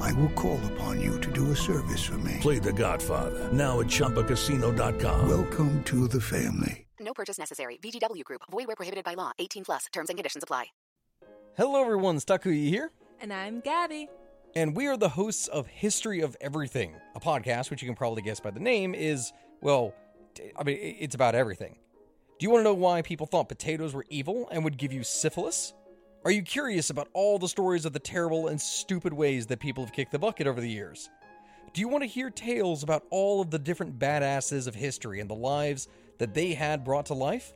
I will call upon you to do a service for me. Play The Godfather now at ChumbaCasino.com. Welcome to the family. No purchase necessary. VGW Group. Void where prohibited by law. 18 plus. Terms and conditions apply. Hello, everyone. Stakuyi here, And I'm Gabby. and we are the hosts of History of Everything, a podcast which you can probably guess by the name is, well, I mean, it's about everything. Do you want to know why people thought potatoes were evil and would give you syphilis? Are you curious about all the stories of the terrible and stupid ways that people have kicked the bucket over the years? Do you want to hear tales about all of the different badasses of history and the lives that they had brought to life?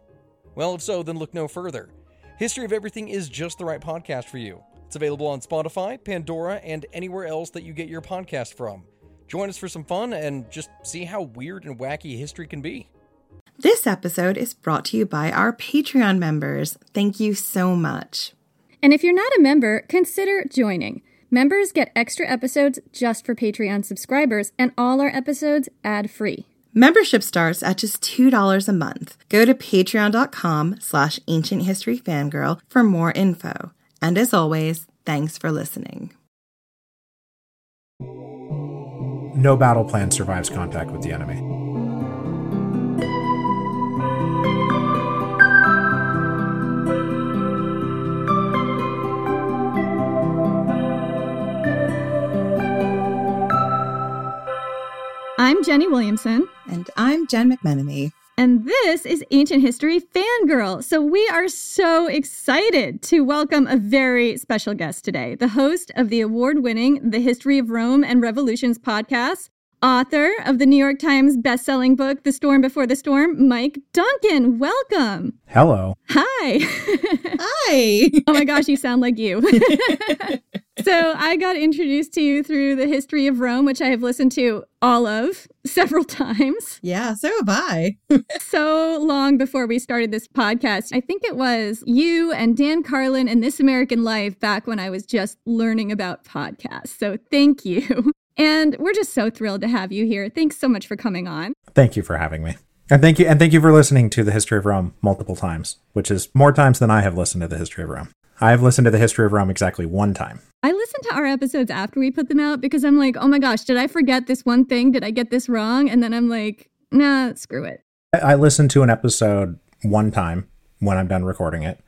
Well, if so, then look no further. History of Everything is just the right podcast for you. It's available on Spotify, Pandora, and anywhere else that you get your podcast from. Join us for some fun and just see how weird and wacky history can be. This episode is brought to you by our Patreon members. Thank you so much. And if you're not a member, consider joining. Members get extra episodes just for Patreon subscribers, and all our episodes ad free. Membership starts at just $2 a month. Go to patreon.com slash ancient history fangirl for more info. And as always, thanks for listening. No battle plan survives contact with the enemy. I'm Jenny Williamson, And I'm Jen McMenamy. and this is Ancient History Fangirl. So we are so excited to welcome a very special guest today, the host of the award winning The History of Rome and Revolutions podcast. Author of the New York Times bestselling book, The Storm Before the Storm, Mike Duncan. Welcome. Hello. Hi. Hi. oh my gosh, you sound like you. so I got introduced to you through the history of Rome, which I have listened to all of several times. Yeah, so have I. So long before we started this podcast. I think it was you and Dan Carlin and This American Life back when I was just learning about podcasts. So thank you. And we're just so thrilled to have you here. Thanks so much for coming on. Thank you for having me. And thank you and thank you for listening to the history of Rome multiple times, which is more times than I have listened to the history of Rome. I have listened to the history of Rome exactly one time. I listen to our episodes after we put them out because I'm like, oh my gosh, did I forget this one thing? Did I get this wrong? And then I'm like, nah, screw it. I- I listened to an episode one time when I'm done recording it.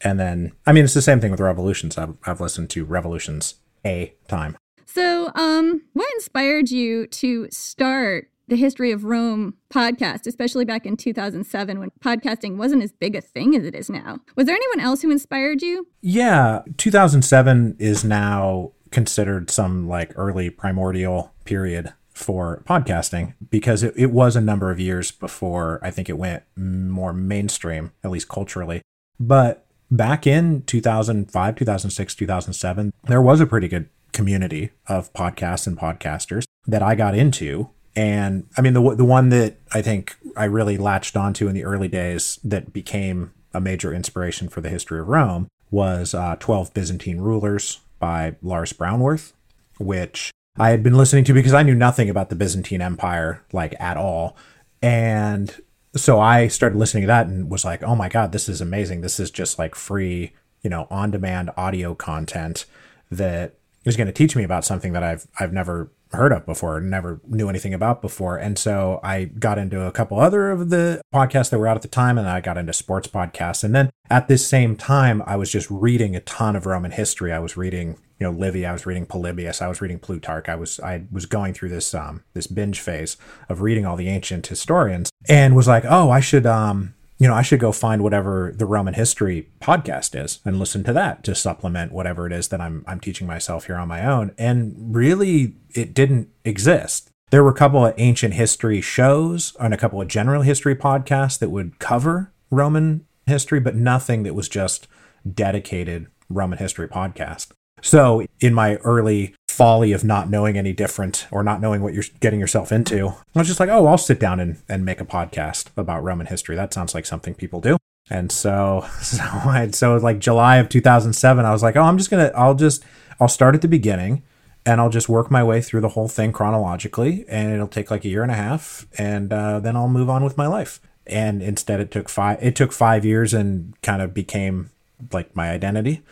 And then, I mean, it's the same thing with Revolutions. I've, I've listened to Revolutions a time. So, um, what inspired you to start the History of Rome podcast, especially back in 2007 when podcasting wasn't as big a thing as it is now? Was there anyone else who inspired you? Yeah, 2007 is now considered some like early primordial period for podcasting because it, it was a number of years before I think it went more mainstream, at least culturally. But back in 2005, 2006, 2007, there was a pretty good community of podcasts and podcasters that I got into. And I mean, the, the one that I think I really latched onto in the early days that became a major inspiration for the history of Rome was uh, 12 Byzantine Rulers by Lars Brownworth, which I had been listening to because I knew nothing about the Byzantine Empire, like at all. And so I started listening to that and was like, oh my God, this is amazing. This is just like free, you know, on demand audio content that is going to teach me about something that I've, I've never heard of before, never knew anything about before. And so I got into a couple other of the podcasts that were out at the time, and I got into sports podcasts. And then at this same time, I was just reading a ton of Roman history. I was reading, you know, Livy. I was reading Polybius. I was reading Plutarch. I was I was going through this um this binge phase of reading all the ancient historians, and was like, oh, I should um you know, I should go find whatever the Roman history podcast is and listen to that to supplement whatever it is that I'm I'm teaching myself here on my own. And really it didn't exist. There were a couple of ancient history shows and a couple of general history podcasts that would cover Roman history, but nothing that was just dedicated Roman history podcast. So in my early folly of not knowing any different or not knowing what you're getting yourself into. I was just like, oh, I'll sit down and, and make a podcast about Roman history. That sounds like something people do. And so, so, I, so like July of 2007, I was like, oh, I'm just gonna, I'll just, I'll start at the beginning, and I'll just work my way through the whole thing chronologically, and it'll take like a year and a half, and uh, then I'll move on with my life. And instead, it took five, it took five years, and kind of became like my identity.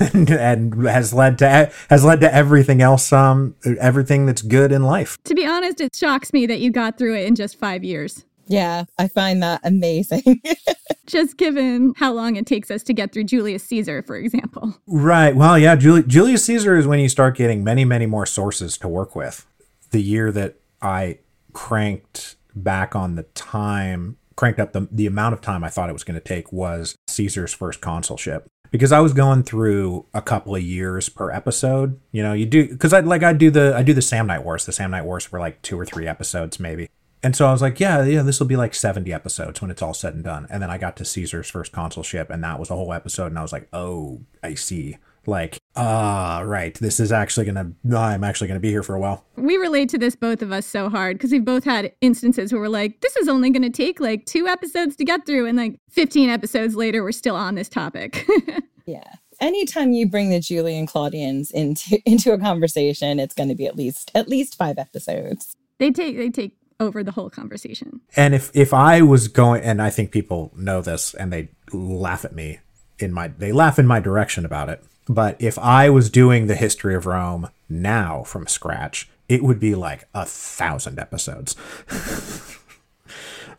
And, and has led to has led to everything else um everything that's good in life To be honest, it shocks me that you got through it in just five years. Yeah, I find that amazing. Just given how long it takes us to get through Julius Caesar, for example. Right. Well, yeah, Juli- Julius Caesar is when you start getting many, many more sources to work with. The year that I cranked back on the time, cranked up the, the amount of time I thought it was going to take was Caesar's first consulship. Because I was going through a couple of years per episode, you know, you do because I like I do the I do the Samnite Wars. The Samnite Wars were like two or three episodes maybe, and so I was like, yeah, yeah, this will be like 70 episodes when it's all said and done. And then I got to Caesar's first consulship, and that was a whole episode. And I was like, oh, I see. Like, ah, right. This is actually going to, I'm actually going to be here for a while. We relate to this, both of us, so hard because we've both had instances where we're like, this is only going to take like two episodes to get through. And like 15 episodes later, we're still on this topic. yeah. Anytime you bring the Julian Claudians into into a conversation, it's going to be at least at least five episodes. they take, they take over the whole conversation. And if if I was going, and I think people know this, and they laugh at me in my, they laugh in my direction about it. But if I was doing the history of Rome now from scratch, it would be like a thousand episodes.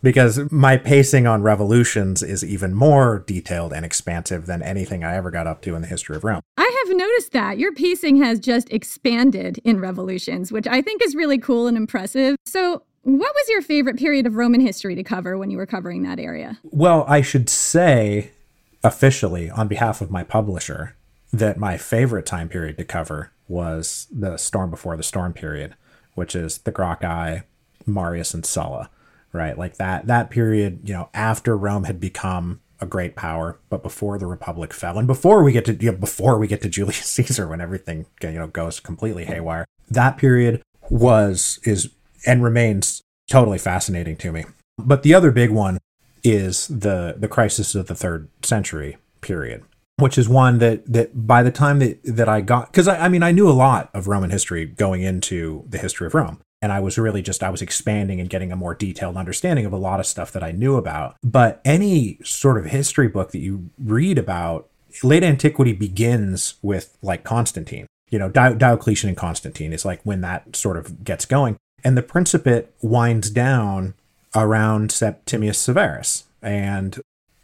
because my pacing on revolutions is even more detailed and expansive than anything I ever got up to in the history of Rome. I have noticed that your pacing has just expanded in Revolutions, which I think is really cool and impressive. So, what was your favorite period of Roman history to cover when you were covering that area? Well, I should say officially on behalf of my publisher that my favorite time period to cover was the storm before the storm period, which is the Gracchi, Marius, and Sulla, right? Like that that period, you know, after Rome had become a great power, but before the Republic fell, and before we get to you know, before we get to Julius Caesar, when everything you know goes completely haywire, that period was is and remains totally fascinating to me. But the other big one is the the crisis of the third century period, which is one that that by the time that that I got because I, I mean I knew a lot of Roman history going into the history of Rome. And I was really just I was expanding and getting a more detailed understanding of a lot of stuff that I knew about. But any sort of history book that you read about late antiquity begins with like Constantine. You know, Dio- Diocletian and Constantine is like when that sort of gets going. And the Principate winds down around Septimius Severus. And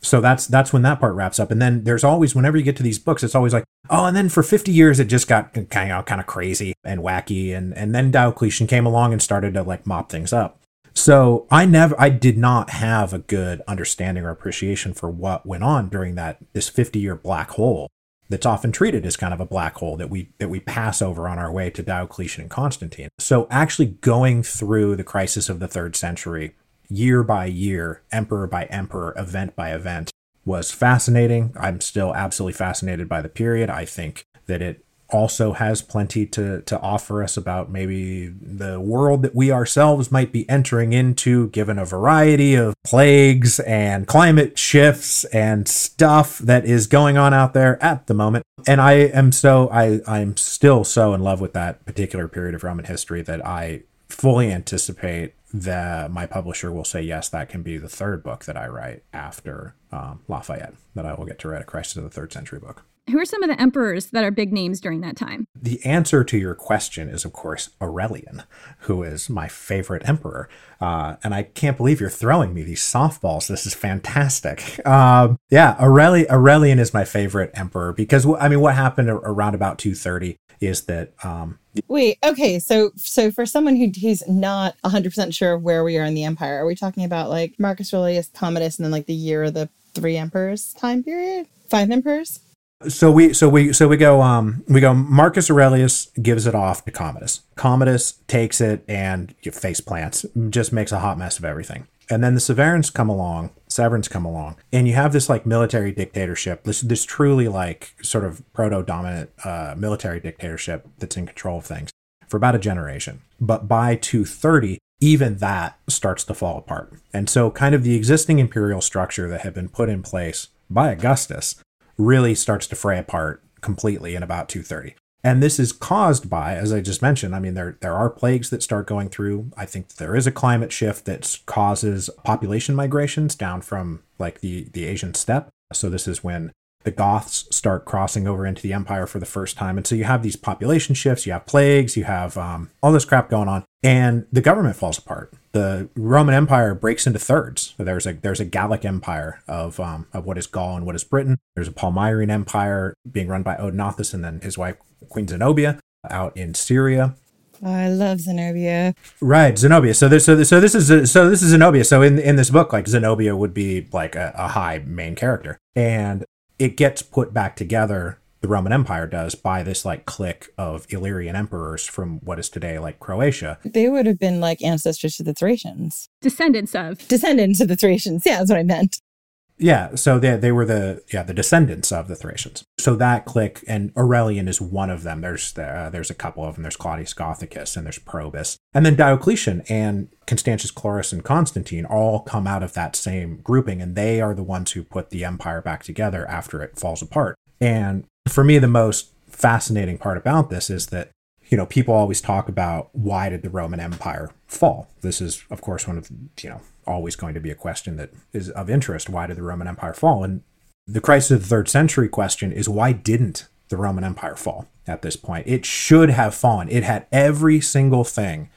so that's that's when that part wraps up. And then there's always whenever you get to these books, it's always like, oh, and then for 50 years it just got kind of kind of crazy and wacky. And and then Diocletian came along and started to like mop things up. So I never I did not have a good understanding or appreciation for what went on during that this 50 year black hole that's often treated as kind of a black hole that we that we pass over on our way to Diocletian and Constantine. So actually going through the crisis of the 3rd century year by year, emperor by emperor, event by event was fascinating. I'm still absolutely fascinated by the period. I think that it also has plenty to, to offer us about maybe the world that we ourselves might be entering into, given a variety of plagues and climate shifts and stuff that is going on out there at the moment. And I am so, I, I'm still so in love with that particular period of Roman history that I fully anticipate that my publisher will say yes that can be the third book that i write after um, lafayette that i will get to write a crisis of the third century book. Who are some of the emperors that are big names during that time? the answer to your question is of course aurelian who is my favorite emperor. Uh, and i can't believe you're throwing me these softballs. This is fantastic. Um, yeah Aureli- aurelian is my favorite emperor because i mean what happened around about 230 is that um, Wait, okay, so so for someone who who's not 100% sure of where we are in the empire, are we talking about like Marcus Aurelius, Commodus, and then like the year of the three emperors time period? Five emperors? So we so we so we go um we go Marcus Aurelius gives it off to Commodus. Commodus takes it and face plants, just makes a hot mess of everything. And then the Severans come along, Severans come along, and you have this like military dictatorship, this this truly like sort of proto-Dominate uh, military dictatorship that's in control of things for about a generation. But by 230, even that starts to fall apart. And so kind of the existing imperial structure that had been put in place by Augustus really starts to fray apart completely in about 230. And this is caused by, as I just mentioned, I mean, there, there are plagues that start going through. I think there is a climate shift that causes population migrations down from like the, the Asian steppe. So this is when the Goths start crossing over into the empire for the first time. And so you have these population shifts, you have plagues, you have um, all this crap going on, and the government falls apart. The Roman Empire breaks into thirds. There's a there's a Gallic empire of um, of what is Gaul and what is Britain. There's a Palmyrene empire being run by Odenathus and then his wife Queen Zenobia out in Syria. Oh, I love Zenobia. Right, Zenobia. So this, so this, so this is so this is Zenobia. So in in this book, like Zenobia would be like a, a high main character, and it gets put back together. The Roman Empire does by this like clique of Illyrian emperors from what is today like Croatia. They would have been like ancestors to the Thracians, Descendants of. descendants of the Thracians. Yeah, that's what I meant. Yeah, so they they were the yeah the descendants of the Thracians. So that clique and Aurelian is one of them. There's uh, there's a couple of them. There's Claudius Gothicus and there's Probus, and then Diocletian and Constantius Chlorus and Constantine all come out of that same grouping, and they are the ones who put the empire back together after it falls apart. And for me, the most fascinating part about this is that you know people always talk about why did the Roman Empire fall. This is of course one of you know always going to be a question that is of interest. Why did the Roman Empire fall? And the crisis of the third century question is why didn't the Roman Empire fall at this point? It should have fallen. It had every single thing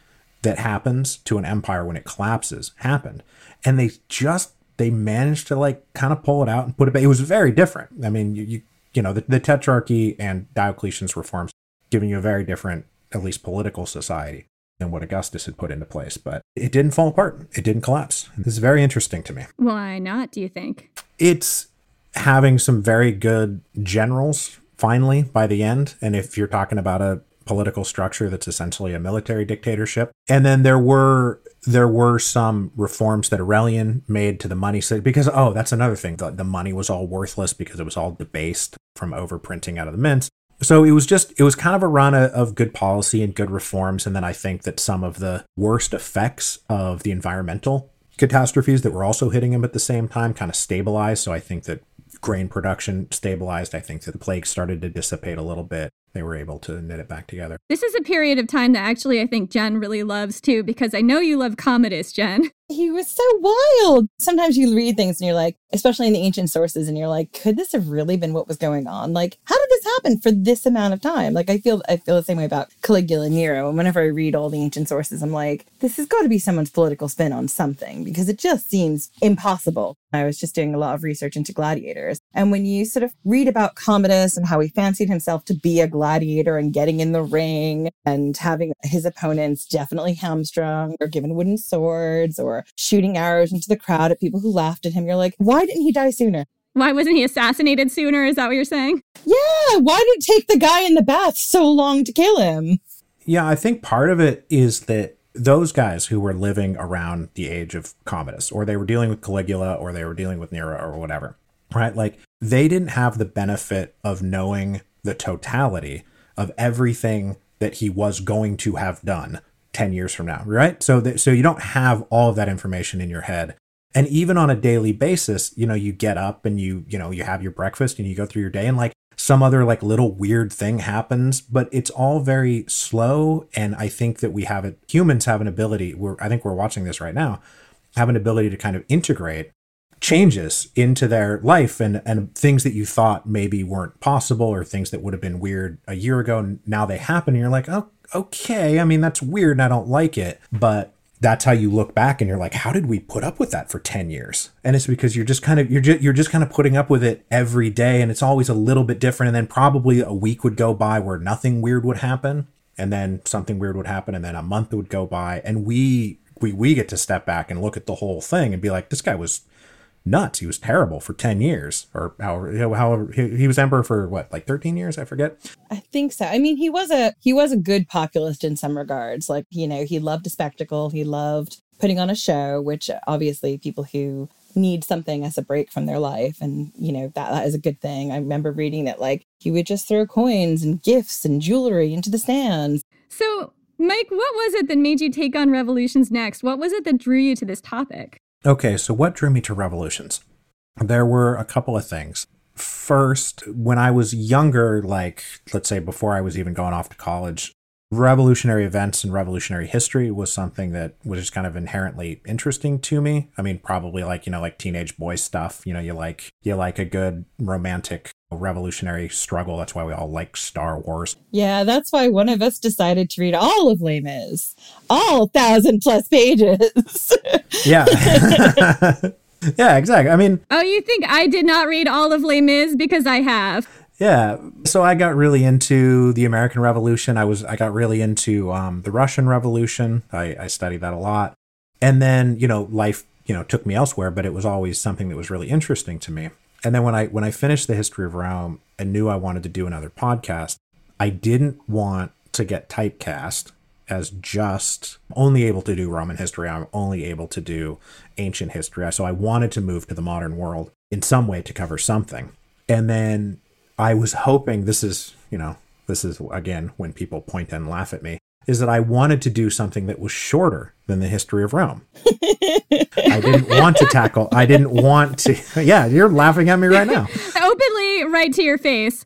that happens to an empire when it collapses happened. And they just they managed to like kind of pull it out and put it back. It was very different. I mean, you you, you know, the, the tetrarchy and Diocletian's reforms giving you a very different, at least political society than what Augustus had put into place. But it didn't fall apart. It didn't collapse. This is very interesting to me. Why not, do you think? It's having some very good generals finally by the end. And if you're talking about a political structure that's essentially a military dictatorship. And then there were there were some reforms that Aurelian made to the money system because oh, that's another thing. The, the money was all worthless because it was all debased from overprinting out of the mints. So it was just it was kind of a run of, good policy and good reforms. And then I think that some of the worst effects of the environmental catastrophes that were also hitting him at the same time kind of stabilized. So I think that grain production stabilized. I think that the plague started to dissipate a little bit. They were able to knit it back together. This is a period of time that actually I think Jen really loves too, because I know you love Commodus, Jen. He was so wild. Sometimes you read things and you're like, especially in the ancient sources, and you're like, could this have really been what was going on? Like, how did this happen for this amount of time? Like, I feel I feel the same way about Caligula and Nero. And whenever I read all the ancient sources, I'm like, this has got to be someone's political spin on something because it just seems impossible. I was just doing a lot of research into gladiators. And when you sort of read about Commodus and how he fancied himself to be a gladiator and getting in the ring and having his opponents definitely hamstrung or given wooden swords or shooting arrows into the crowd at people who laughed at him, you're like, why didn't he die sooner? Why wasn't he assassinated sooner? Is that what you're saying? Yeah, why did it take the guy in the bath so long to kill him? Yeah, I think part of it is that those guys who were living around the age of Commodus, or they were dealing with Caligula, or they were dealing with Nero, or whatever, right? Like they didn't have the benefit of knowing the totality of everything that he was going to have done 10 years from now, right? So that, so you don't have all of that information in your head. And even on a daily basis, you know, you get up and you, you know, you have your breakfast and you go through your day and like some other like little weird thing happens, but it's all very slow. And I think that we have it, humans have an ability, we're, I think we're watching this right now, have an ability to kind of integrate changes into their life and, and things that you thought maybe weren't possible or things that would have been weird a year ago. And now they happen. And you're like, oh, okay. I mean, that's weird and I don't like it. But that's how you look back and you're like how did we put up with that for 10 years and it's because you're just kind of you're just you're just kind of putting up with it every day and it's always a little bit different and then probably a week would go by where nothing weird would happen and then something weird would happen and then a month would go by and we we we get to step back and look at the whole thing and be like this guy was nuts he was terrible for 10 years or however however he, he was emperor for what like 13 years i forget I think so. I mean, he was a he was a good populist in some regards. Like, you know, he loved a spectacle. He loved putting on a show, which obviously people who need something as a break from their life and you know that, that is a good thing i remember reading that like he would just throw coins and gifts and jewelry into the stands So, Mike, what was it that made you take on Revolutions next? What was it that drew you to this topic? Okay, so what drew me to revolutions? There were a couple of things. First, when I was younger, like let's say before I was even going off to college, revolutionary events and revolutionary history was something that was just kind of inherently interesting to me. I mean, probably like, you know, like teenage boy stuff, you know, you like you like a good romantic revolutionary struggle. That's why we all like Star Wars. yeah that's why one of us decided to read all of Les Mis all thousand plus pages Yeah. yeah, exactly. I mean, Oh, you think I did not read all of Les Mis because I have? Yeah. So I got really into the American Revolution. I was I got really into um, the Russian Revolution. I, I studied that a lot. And then, you know, life, you know, took me elsewhere, but it was always something that was really interesting to me. And then when I when I finished the history of Rome and knew I wanted to do another podcast, I didn't want to get typecast as just only able to do Roman history. I'm only able to do ancient history. So I wanted to move to the modern world in some way to cover something. And then I was hoping this is, you know, this is again when people point and laugh at me, is that I wanted to do something that was shorter than the history of Rome. I didn't want to tackle, I didn't want to, yeah, you're laughing at me right now. Openly, right to your face.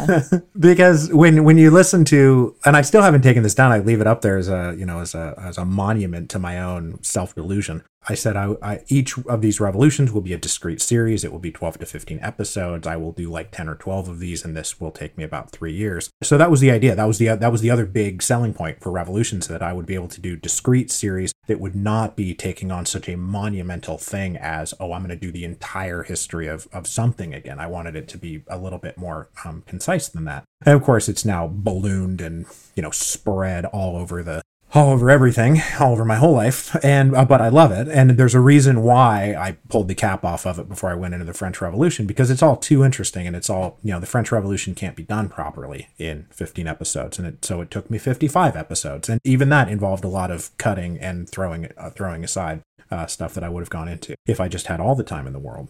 because when when you listen to and I still haven't taken this down, I leave it up there as a you know as a as a monument to my own self delusion. I said I, I each of these revolutions will be a discrete series. It will be twelve to fifteen episodes. I will do like ten or twelve of these, and this will take me about three years. So that was the idea. That was the that was the other big selling point for revolutions that I would be able to do discrete series that would not be taking on such a monumental thing as oh I'm going to do the entire history of of something again. I wanted it to be a little bit more um, concise than that. And of course, it's now ballooned and you know spread all over the all over everything, all over my whole life. And uh, but I love it, and there's a reason why I pulled the cap off of it before I went into the French Revolution because it's all too interesting, and it's all you know the French Revolution can't be done properly in 15 episodes, and it, so it took me 55 episodes, and even that involved a lot of cutting and throwing uh, throwing aside uh, stuff that I would have gone into if I just had all the time in the world.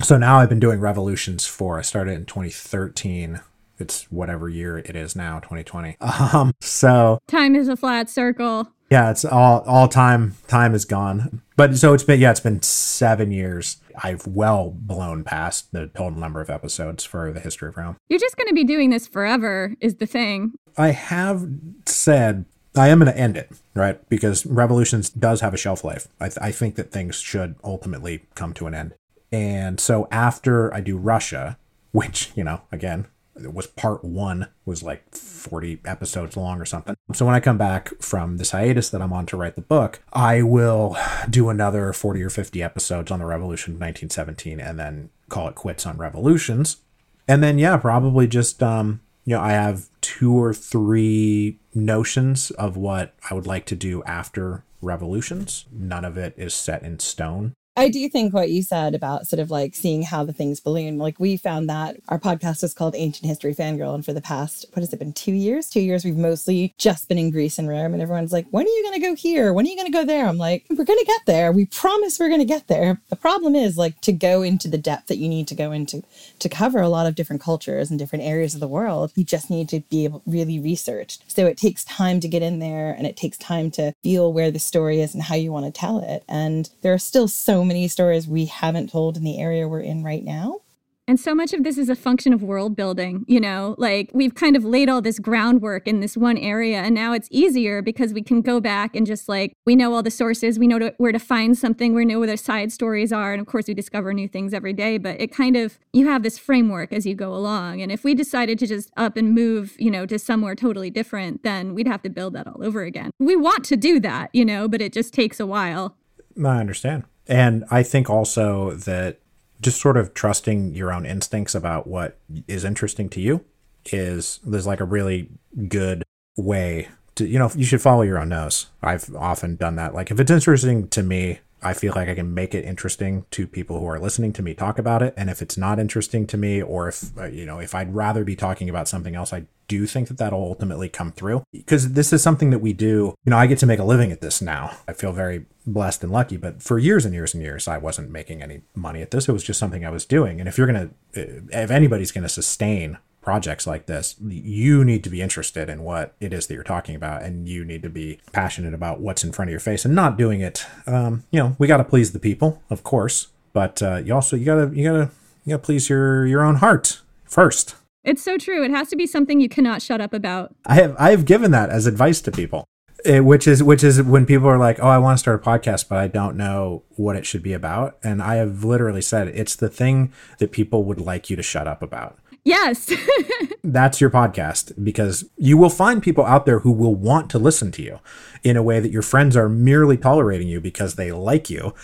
So now I've been doing revolutions for. I started in 2013. It's whatever year it is now, 2020. Um, so Time is a flat circle. yeah, it's all all time. Time is gone. But so it's been yeah, it's been seven years. I've well blown past the total number of episodes for the history of Rome. You're just going to be doing this forever, is the thing. I have said I am going to end it, right? Because Revolutions does have a shelf life. I, th- I think that things should ultimately come to an end. And so after I do Russia, which, you know, again, it was part one, was like 40 episodes long or something. So when I come back from this hiatus that I'm on to write the book, I will do another 40 or 50 episodes on the Revolution of 1917 and then call it quits on Revolutions. And then, yeah, probably just, um, you know, I have two or three notions of what I would like to do after Revolutions. None of it is set in stone. I do think what you said about sort of like seeing how the things balloon, like we found that our podcast is called Ancient History Fangirl. And for the past, what has it been, two years? Two years, we've mostly just been in Greece and Rome. And everyone's like, when are you going to go here? When are you going to go there? I'm like, we're going to get there. We promise we're going to get there. The problem is like to go into the depth that you need to go into to cover a lot of different cultures and different areas of the world. You just need to be able really researched. So it takes time to get in there and it takes time to feel where the story is and how you want to tell it. And there are still so many stories we haven't told in the area we're in right now. And so much of this is a function of world building, you know, like we've kind of laid all this groundwork in this one area. And now it's easier because we can go back and just like, we know all the sources, we know to, where to find something, we know where the side stories are. And of course, we discover new things every day, but it kind of, you have this framework as you go along. And if we decided to just up and move, you know, to somewhere totally different, then we'd have to build that all over again. We want to do that, you know, but it just takes a while. I understand. And I think also that just sort of trusting your own instincts about what is interesting to you is there's like a really good way to you know you should follow your own nose. I've often done that. Like if it's interesting to me I feel like I can make it interesting to people who are listening to me talk about it. And if it's not interesting to me, or if, uh, you know, if I'd rather be talking about something else, I do think that that'll ultimately come through because this is something that we do. You know, I get to make a living at this now. I feel very blessed and lucky, but for years and years and years, I wasn't making any money at this. It was just something I was doing. And if you're going to, if anybody's going to sustain projects like this, you need to be interested in what it is that you're talking about, and you need to be passionate about what's in front of your face and not doing it. Um, you know, we got to please the people, of course, but uh, you also you gotta you gotta you gotta please your your own heart first. It's so true. It has to be something you cannot shut up about. I have I have given that as advice to people. It, which is which is when people are like, "Oh, I want to start a podcast, but I don't know what it should be about." And I have literally said it's the thing that people would like you to shut up about. Yes. That's your podcast because you will find people out there who will want to listen to you in a way that your friends are merely tolerating you because they like you.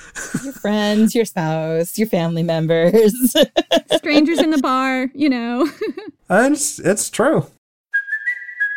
your friends, your spouse, your family members, strangers in the bar, you know. it's, it's true.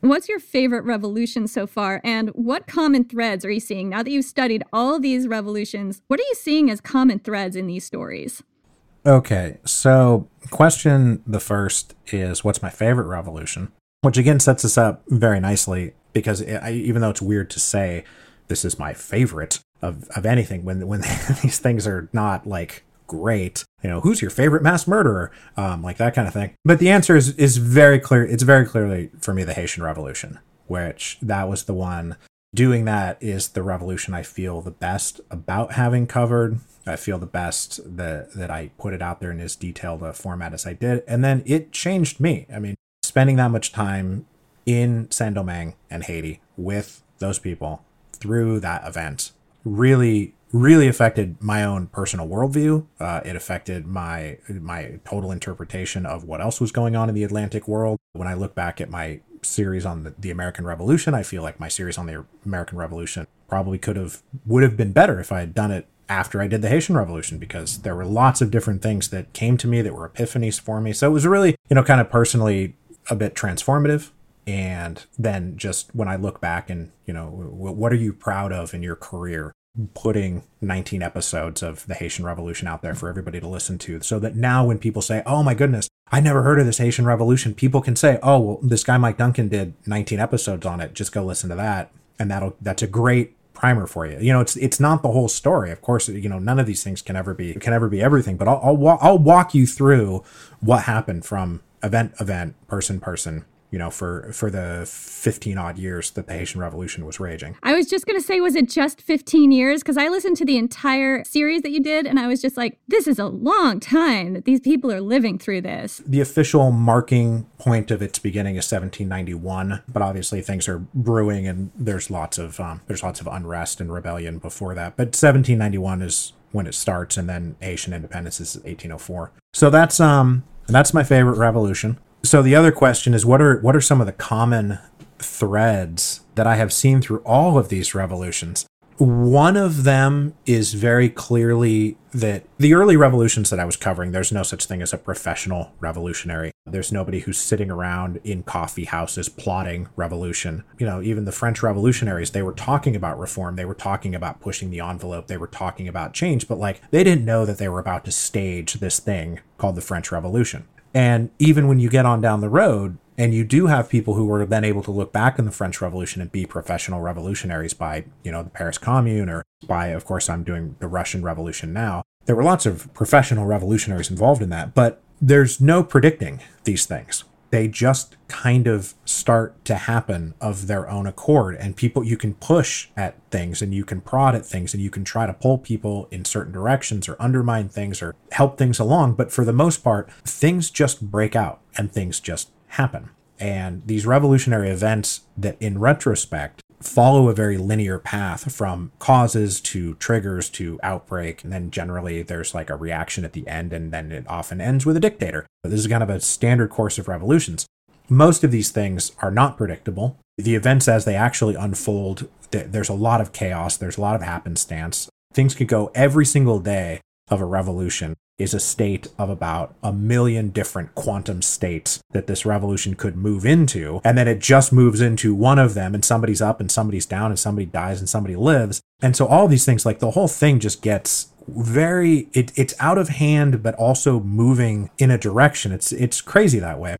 What's your favorite revolution so far, and what common threads are you seeing now that you've studied all these revolutions? What are you seeing as common threads in these stories? Okay, so question the first is what's my favorite revolution? Which again sets us up very nicely because I, even though it's weird to say this is my favorite of, of anything when when these things are not like great. You know, who's your favorite mass murderer? Um, like that kind of thing. But the answer is is very clear. It's very clearly for me the Haitian Revolution, which that was the one. Doing that is the revolution I feel the best about having covered. I feel the best that that I put it out there in as detailed a format as I did, and then it changed me. I mean, spending that much time in Saint Domingue and Haiti with those people through that event really really affected my own personal worldview. Uh, it affected my my total interpretation of what else was going on in the Atlantic world. When I look back at my series on the, the American Revolution, I feel like my series on the American Revolution probably could have would have been better if I had done it after I did the Haitian Revolution because there were lots of different things that came to me that were epiphanies for me. So it was really, you know, kind of personally a bit transformative. And then just when I look back and, you know, what are you proud of in your career? Putting 19 episodes of the Haitian Revolution out there for everybody to listen to so that now when people say, "Oh my goodness, I never heard of this Haitian Revolution," people can say, "Oh, well this guy Mike Duncan did 19 episodes on it. Just go listen to that." And that'll that's a great primer for you. You know, it's it's not the whole story. Of course, you know, none of these things can ever be can ever be everything, but I'll I'll, I'll walk you through what happened from event event person person you know, for for the 15 odd years that the Haitian Revolution was raging. I was just going to say was it just 15 years because I listened to the entire series that you did and I was just like this is a long time that these people are living through this. The official marking point of its beginning is 1791, but obviously things are brewing and there's lots of um, there's lots of unrest and rebellion before that. But 1791 is when it starts and then Haitian independence is 1804. So that's um that's my favorite revolution so the other question is what are what are some of the common threads that I have seen through all of these revolutions? One of them is very clearly that the early revolutions that I was covering, there's no such thing as a professional revolutionary. There's nobody who's sitting around in coffee houses plotting revolution. You know, even the French revolutionaries, they were talking about reform, they were talking about pushing the envelope, they were talking about change, but like they didn't know that they were about to stage this thing called the French Revolution. And even when you get on down the road, and you do have people who were then able to look back in the French Revolution and be professional revolutionaries by, you know, the Paris Commune or by, of course, I'm doing the Russian Revolution now. There were lots of professional revolutionaries involved in that, but there's no predicting these things they just kind of start to happen of their own accord. And people you can push at things and you can prod at things and you can try to pull people in certain directions or undermine things or help things along. But for the most part things just break out and things just happen. And these revolutionary events that in retrospect follow a very linear path from causes to triggers to outbreak. And then generally there's like a reaction at the end, and then it often ends with a dictator. But this is kind of a standard course of revolutions. Most of these things are not predictable. The events as they actually unfold, there's a lot of chaos, there's a lot of happenstance. Things could go every single day of a revolution is a state of about a million different quantum states that this revolution could move into. And then it just moves into one of them, and somebody's up and somebody's down, and somebody dies and somebody lives. And so all these things, like the whole thing just gets very it, it's out of hand but also moving in a direction it's it's crazy that way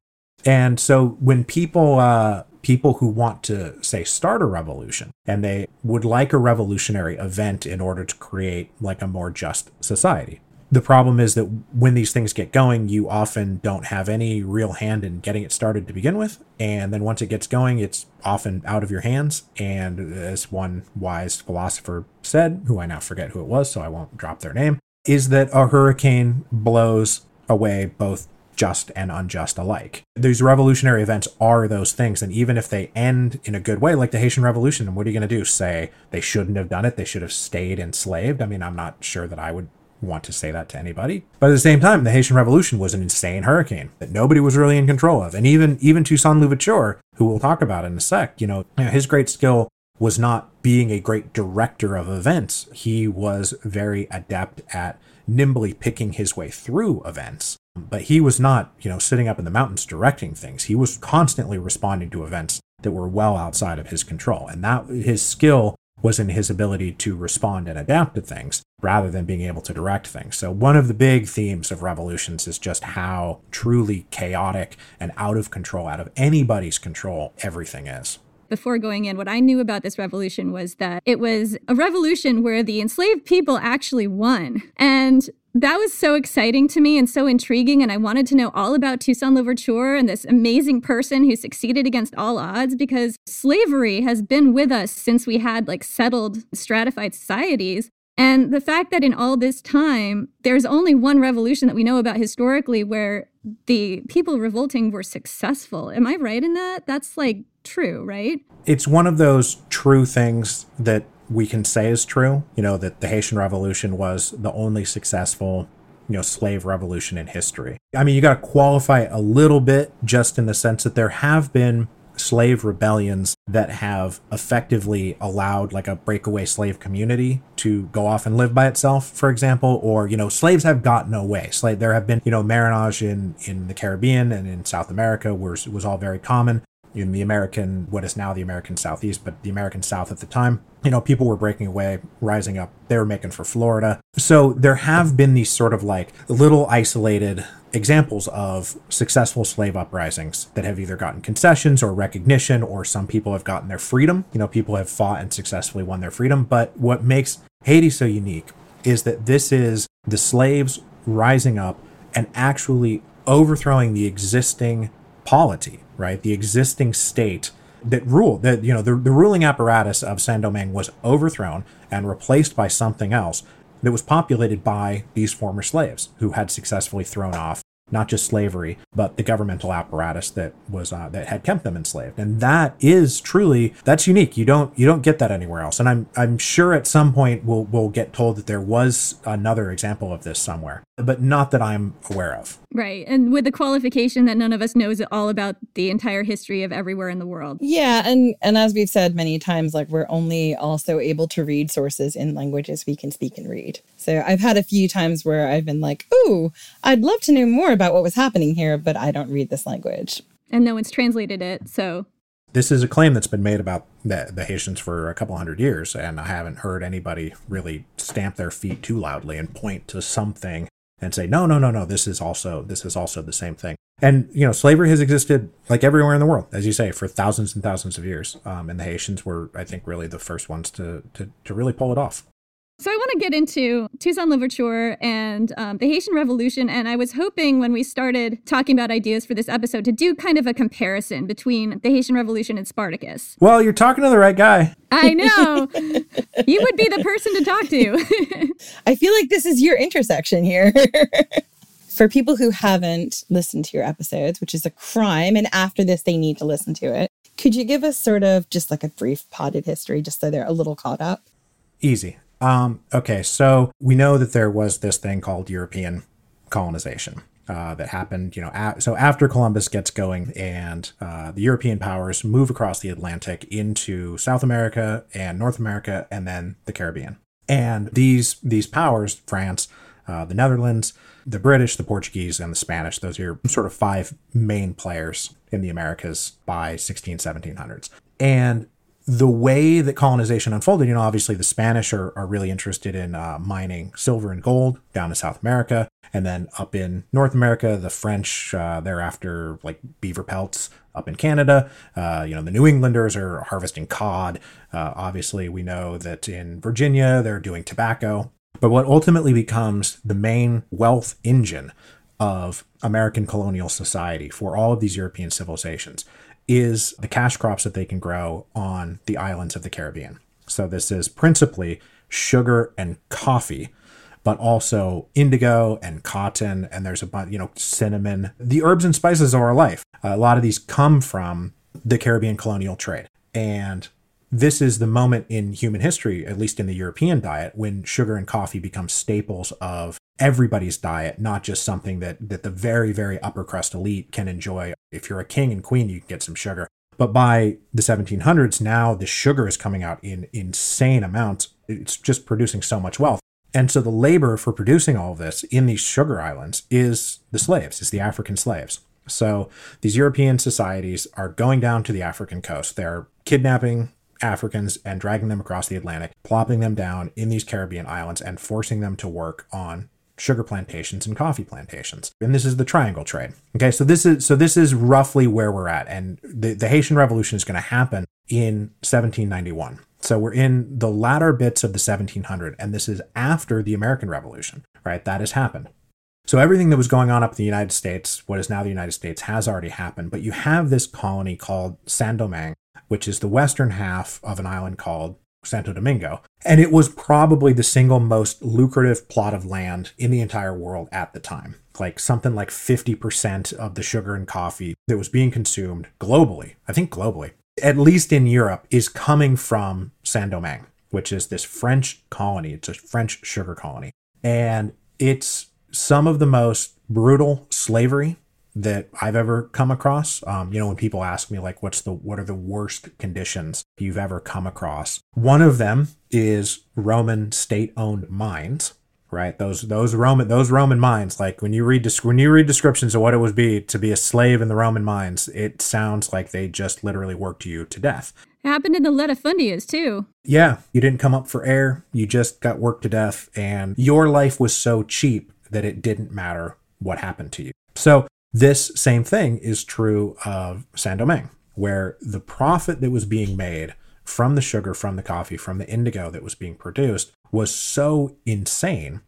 and so when people uh people who want to say start a revolution and they would like a revolutionary event in order to create like a more just society the problem is that when these things get going, you often don't have any real hand in getting it started to begin with. And then once it gets going, it's often out of your hands. And as one wise philosopher said, who I now forget who it was, so I won't drop their name, is that a hurricane blows away both just and unjust alike. These revolutionary events are those things. And even if they end in a good way, like the Haitian Revolution, what are you going to do? Say they shouldn't have done it? They should have stayed enslaved? I mean, I'm not sure that I would want to say that to anybody. But at the same time, the Haitian Revolution was an insane hurricane that nobody was really in control of. And even even Toussaint Louverture, who we'll talk about in a sec, you know, his great skill was not being a great director of events. He was very adept at nimbly picking his way through events. But he was not, you know, sitting up in the mountains directing things. He was constantly responding to events that were well outside of his control. And that his skill was in his ability to respond and adapt to things rather than being able to direct things. So, one of the big themes of revolutions is just how truly chaotic and out of control, out of anybody's control, everything is before going in, what I knew about this revolution was that it was a revolution where the enslaved people actually won. And that was so exciting to me and so intriguing. And I wanted to know all about Toussaint Louverture and this amazing person who succeeded against all odds because slavery has been with us since we had like settled stratified societies. And the fact that in all this time, there's only one revolution that we know about historically where the people revolting were successful. Am I right in that? That's like true, right? It's one of those true things that we can say is true. You know, that the Haitian Revolution was the only successful, you know, slave revolution in history. I mean, you got to qualify a little bit just in the sense that there have been slave rebellions that have effectively allowed like a breakaway slave community to go off and live by itself for example or you know slaves have gotten away slave there have been you know marronage in in the caribbean and in south america was was all very common in the American, what is now the American Southeast, but the American South at the time. You know, people were breaking away, rising up. They were making for Florida. So there have been these sort of like little isolated examples of successful slave uprisings that have either gotten concessions or recognition, or some people have gotten their freedom. You know, people have fought and successfully won their freedom. But what makes Haiti so unique is that this is the slaves rising up and actually overthrowing the existing polity right? The existing state that ruled that you know the, the ruling apparatus of Saint Domingue was overthrown and replaced by something else that was populated by these former slaves who had successfully thrown off not just slavery, but the governmental apparatus that was uh, that had kept them enslaved. And that is truly that's unique. You don't you don't get that anywhere else. And I'm I'm sure at some point we'll we'll get told that there was another example of this somewhere, but not that I'm aware of. Right. And with the qualification that none of us knows all about the entire history of everywhere in the world. Yeah, and and as we've said many times like we're only also able to read sources in languages we can speak and read. So I've had a few times where I've been like, "Ooh, I'd love to know more about what was happening here, but I don't read this language." And no one's translated it, so This is a claim that's been made about the, the Haitians for a couple hundred years, and I haven't heard anybody really stamp their feet too loudly and point to something and say, "No, no, no, no. This is also this is also the same thing." And you know, slavery has existed like everywhere in the world, as you say, for thousands and thousands of years. Um, and the Haitians were, I think, really the first ones to to, to really pull it off. So I want to get into Toussaint Louverture and um, the Haitian Revolution, and I was hoping when we started talking about ideas for this episode to do kind of a comparison between the Haitian Revolution and Spartacus. Well, you're talking to the right guy. I know you would be the person to talk to. I feel like this is your intersection here. For people who haven't listened to your episodes, which is a crime, and after this they need to listen to it, could you give us sort of just like a brief potted history just so they're a little caught up? Easy. Um, okay, so we know that there was this thing called European colonization. Uh, that happened, you know, a- so after Columbus gets going and uh, the European powers move across the Atlantic into South America and North America and then the Caribbean. And these these powers, France, uh, the Netherlands, the British, the Portuguese, and the Spanish, those are sort of five main players in the Americas by 16, 1700s. And the way that colonization unfolded, you know, obviously the Spanish are, are really interested in uh, mining silver and gold down in South America. And then up in North America, the French, uh, thereafter, like beaver pelts up in Canada. Uh, you know, the New Englanders are harvesting cod. Uh, obviously, we know that in Virginia, they're doing tobacco. But what ultimately becomes the main wealth engine of American colonial society for all of these European civilizations is the cash crops that they can grow on the islands of the Caribbean. So this is principally sugar and coffee, but also indigo and cotton, and there's a bunch, you know, cinnamon, the herbs and spices of our life. a lot of these come from the Caribbean colonial trade. And this is the moment in human history, at least in the European diet, when sugar and coffee become staples of everybody's diet, not just something that, that the very, very upper crust elite can enjoy. If you're a king and queen, you can get some sugar. But by the 1700s, now the sugar is coming out in insane amounts. It's just producing so much wealth. And so the labor for producing all of this in these sugar islands is the slaves, is the African slaves. So these European societies are going down to the African coast. They're kidnapping Africans and dragging them across the Atlantic, plopping them down in these Caribbean islands and forcing them to work on sugar plantations and coffee plantations. And this is the triangle trade. Okay, so this is so this is roughly where we're at. And the, the Haitian Revolution is going to happen in 1791. So we're in the latter bits of the 1700, and this is after the American Revolution, right? That has happened. So everything that was going on up in the United States, what is now the United States, has already happened. But you have this colony called Saint Domingue, which is the western half of an island called Santo Domingo. And it was probably the single most lucrative plot of land in the entire world at the time. Like something like 50% of the sugar and coffee that was being consumed globally, I think globally, at least in Europe, is coming from Saint Domingue, which is this French colony. It's a French sugar colony. And it's some of the most brutal slavery that I've ever come across. Um, you know, when people ask me like, what's the what are the worst conditions you've ever come across? One of them is Roman state-owned mines. Right, those those Roman those Roman mines. Like when you read when you read descriptions of what it would be to be a slave in the Roman mines, it sounds like they just literally worked you to death. It happened in the latifundias too. Yeah, you didn't come up for air. You just got worked to death, and your life was so cheap that it didn't matter what happened to you. So this same thing is true of Saint Domingue, where the profit that was being made from the sugar, from the coffee, from the indigo that was being produced was so insane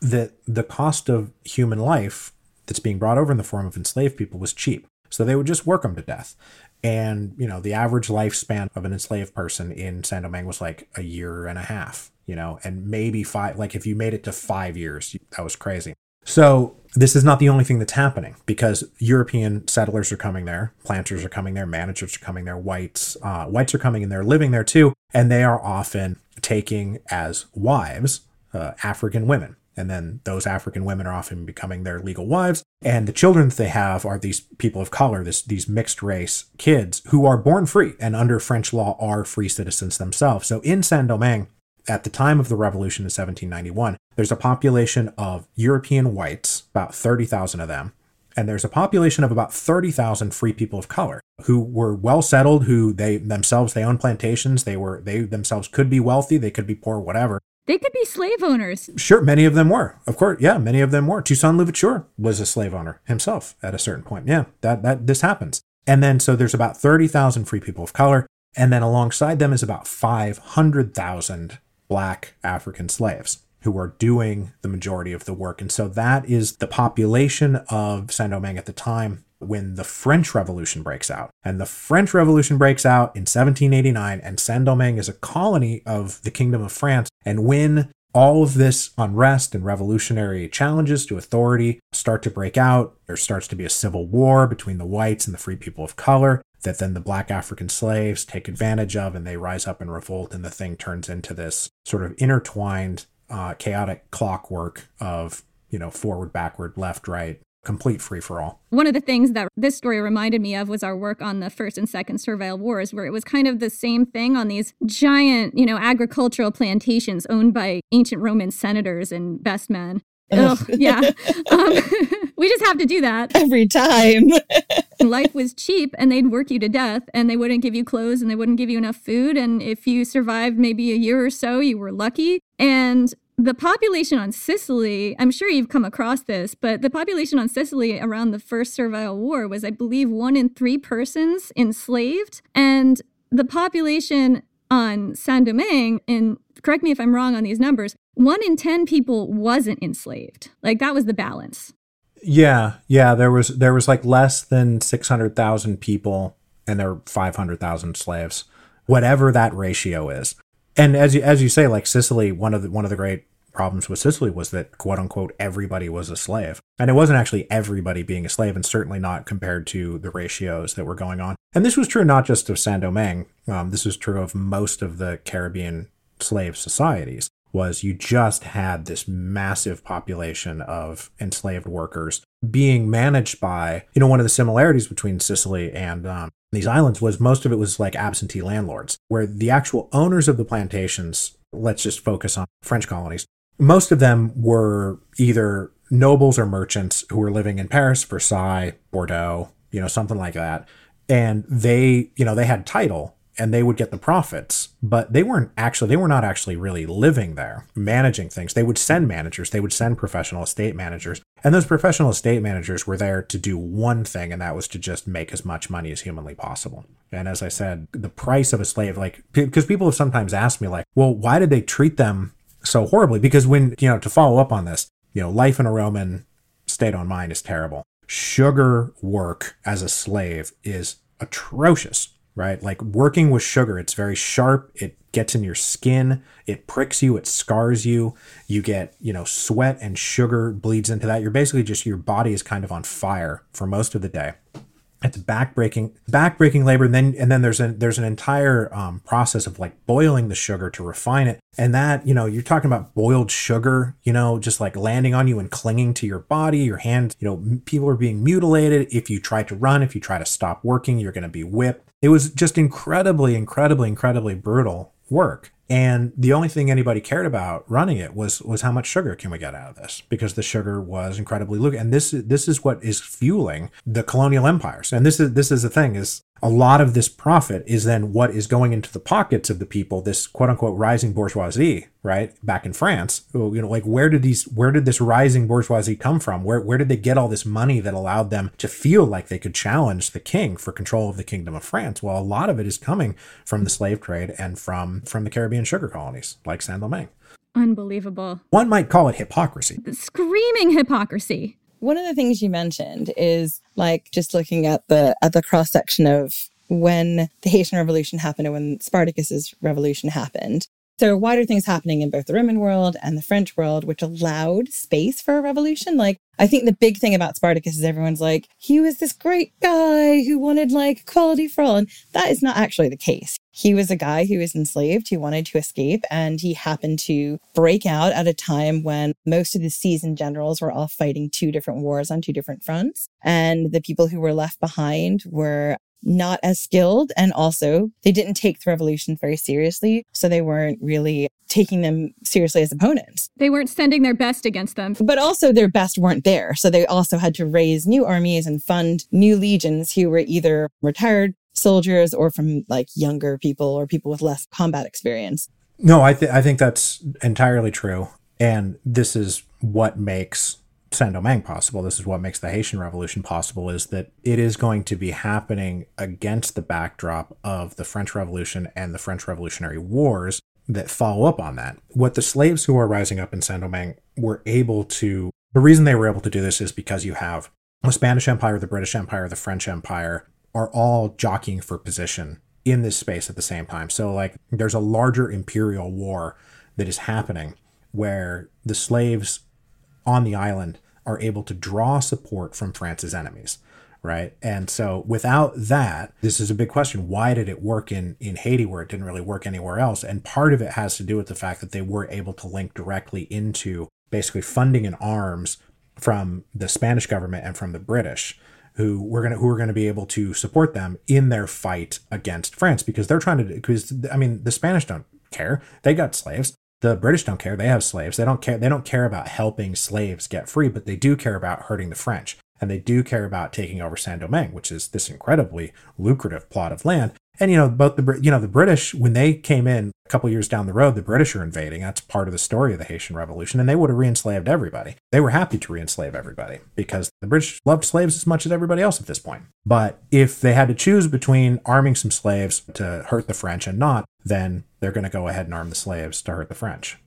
that the cost of human life that's being brought over in the form of enslaved people was cheap. So they would just work them to death. And, you know, the average lifespan of an enslaved person in Saint Domingue was like a year and a half, you know, and maybe five, like if you made it to five years, that was crazy. So this is not the only thing that's happening because European settlers are coming there, planters are coming there, managers are coming there, whites uh, whites are coming and they're living there too, and they are often taking as wives uh, African women. And then those African women are often becoming their legal wives. And the children that they have are these people of color, this, these mixed race kids who are born free and under French law are free citizens themselves. So in Saint Domingue, at the time of the revolution in 1791, there's a population of European whites, about 30,000 of them, and there's a population of about 30,000 free people of color who were well settled, who they themselves they own plantations, they were they themselves could be wealthy, they could be poor, whatever. They could be slave owners. Sure, many of them were. Of course, yeah, many of them were. Toussaint Louverture was a slave owner himself at a certain point. Yeah, that that this happens. And then so there's about 30,000 free people of color, and then alongside them is about 500,000 black African slaves who are doing the majority of the work. And so that is the population of Saint Domingue at the time when the French Revolution breaks out. And the French Revolution breaks out in 1789, and Saint Domingue is a colony of the Kingdom of France. And when all of this unrest and revolutionary challenges to authority start to break out, there starts to be a civil war between the whites and the free people of color that then the black African slaves take advantage of and they rise up and revolt, and the thing turns into this sort of intertwined, uh, chaotic clockwork of, you know, forward, backward, left, right, complete free for all. One of the things that this story reminded me of was our work on the first and second Servile Wars, where it was kind of the same thing on these giant, you know, agricultural plantations owned by ancient Roman senators and best men. Ugh, yeah. Um, we just have to do that every time. Life was cheap and they'd work you to death and they wouldn't give you clothes and they wouldn't give you enough food. And if you survived maybe a year or so, you were lucky. And the population on Sicily, I'm sure you've come across this, but the population on Sicily around the first Servile War was, I believe, one in three persons enslaved. And the population on Saint Domingue, and correct me if I'm wrong on these numbers, one in 10 people wasn't enslaved. Like that was the balance. Yeah, yeah, there was there was like less than 600,000 people and there were 500,000 slaves. Whatever that ratio is. And as you as you say like Sicily, one of the one of the great problems with Sicily was that quote unquote everybody was a slave. And it wasn't actually everybody being a slave, and certainly not compared to the ratios that were going on. And this was true not just of Saint Domingue, um, this was true of most of the Caribbean slave societies was you just had this massive population of enslaved workers being managed by, you know, one of the similarities between Sicily and um, these islands was most of it was like absentee landlords, where the actual owners of the plantations, let's just focus on French colonies, most of them were either nobles or merchants who were living in Paris, Versailles, Bordeaux, you know, something like that. And they, you know, they had title and they would get the profits but they weren't actually they were not actually really living there managing things. They would send managers they would send professional estate managers and those professional estate managers were there to do one thing and that was to just make as much money as humanly possible. And as i said the price of a slave like because people have sometimes asked me like well why did they treat them so horribly? Because when you know to follow up on this you know life in a roman state on mine is terrible. Sugar work as a slave is atrocious right? Like working with sugar, it's very sharp. It gets in your skin. It pricks you. It scars you. You get, you know, sweat and sugar bleeds into that. You're basically just, your body is kind of on fire for most of the day it's backbreaking backbreaking labor and then and then there's a there's an entire um, process of like boiling the sugar to refine it and that you know you're talking about boiled sugar you know just like landing on you and clinging to your body your hands you know people are being mutilated if you try to run if you try to stop working you're going to be whipped it was just incredibly incredibly incredibly brutal work. And the only thing anybody cared about running it was was how much sugar can we get out of this? Because the sugar was incredibly lucrative. And this this is what is fueling the colonial empires. And this is this is the thing is a lot of this profit is then what is going into the pockets of the people, this quote unquote rising bourgeoisie, right? Back in France, you know, like where did these, where did this rising bourgeoisie come from? Where, where did they get all this money that allowed them to feel like they could challenge the king for control of the kingdom of France? Well, a lot of it is coming from the slave trade and from, from the Caribbean sugar colonies like Saint Domingue. Unbelievable. One might call it hypocrisy. Screaming hypocrisy one of the things you mentioned is like just looking at the at the cross section of when the Haitian Revolution happened and when Spartacus's revolution happened. Are wider things happening in both the Roman world and the French world, which allowed space for a revolution. Like, I think the big thing about Spartacus is everyone's like, he was this great guy who wanted like equality for all. And that is not actually the case. He was a guy who was enslaved, who wanted to escape, and he happened to break out at a time when most of the seasoned generals were all fighting two different wars on two different fronts. And the people who were left behind were not as skilled. And also, they didn't take the revolutions very seriously. So they weren't really taking them seriously as opponents. They weren't sending their best against them. But also, their best weren't there. So they also had to raise new armies and fund new legions who were either retired soldiers or from like younger people or people with less combat experience. No, I, th- I think that's entirely true. And this is what makes Saint Domingue possible. This is what makes the Haitian Revolution possible is that it is going to be happening against the backdrop of the French Revolution and the French Revolutionary Wars that follow up on that. What the slaves who are rising up in Saint Domingue were able to, the reason they were able to do this is because you have the Spanish Empire, the British Empire, the French Empire are all jockeying for position in this space at the same time. So, like, there's a larger imperial war that is happening where the slaves on the island are able to draw support from France's enemies, right? And so without that, this is a big question. Why did it work in in Haiti where it didn't really work anywhere else? And part of it has to do with the fact that they were able to link directly into basically funding and arms from the Spanish government and from the British who were going to who were going to be able to support them in their fight against France because they're trying to because I mean the Spanish don't care. They got slaves. The British don't care. They have slaves. They don't care. They don't care about helping slaves get free, but they do care about hurting the French. And they do care about taking over Saint Domingue, which is this incredibly lucrative plot of land. And you know, both the you know the British when they came in a couple years down the road, the British are invading. That's part of the story of the Haitian Revolution, and they would have re-enslaved everybody. They were happy to re-enslave everybody because the British loved slaves as much as everybody else at this point. But if they had to choose between arming some slaves to hurt the French and not, then they're going to go ahead and arm the slaves to hurt the French.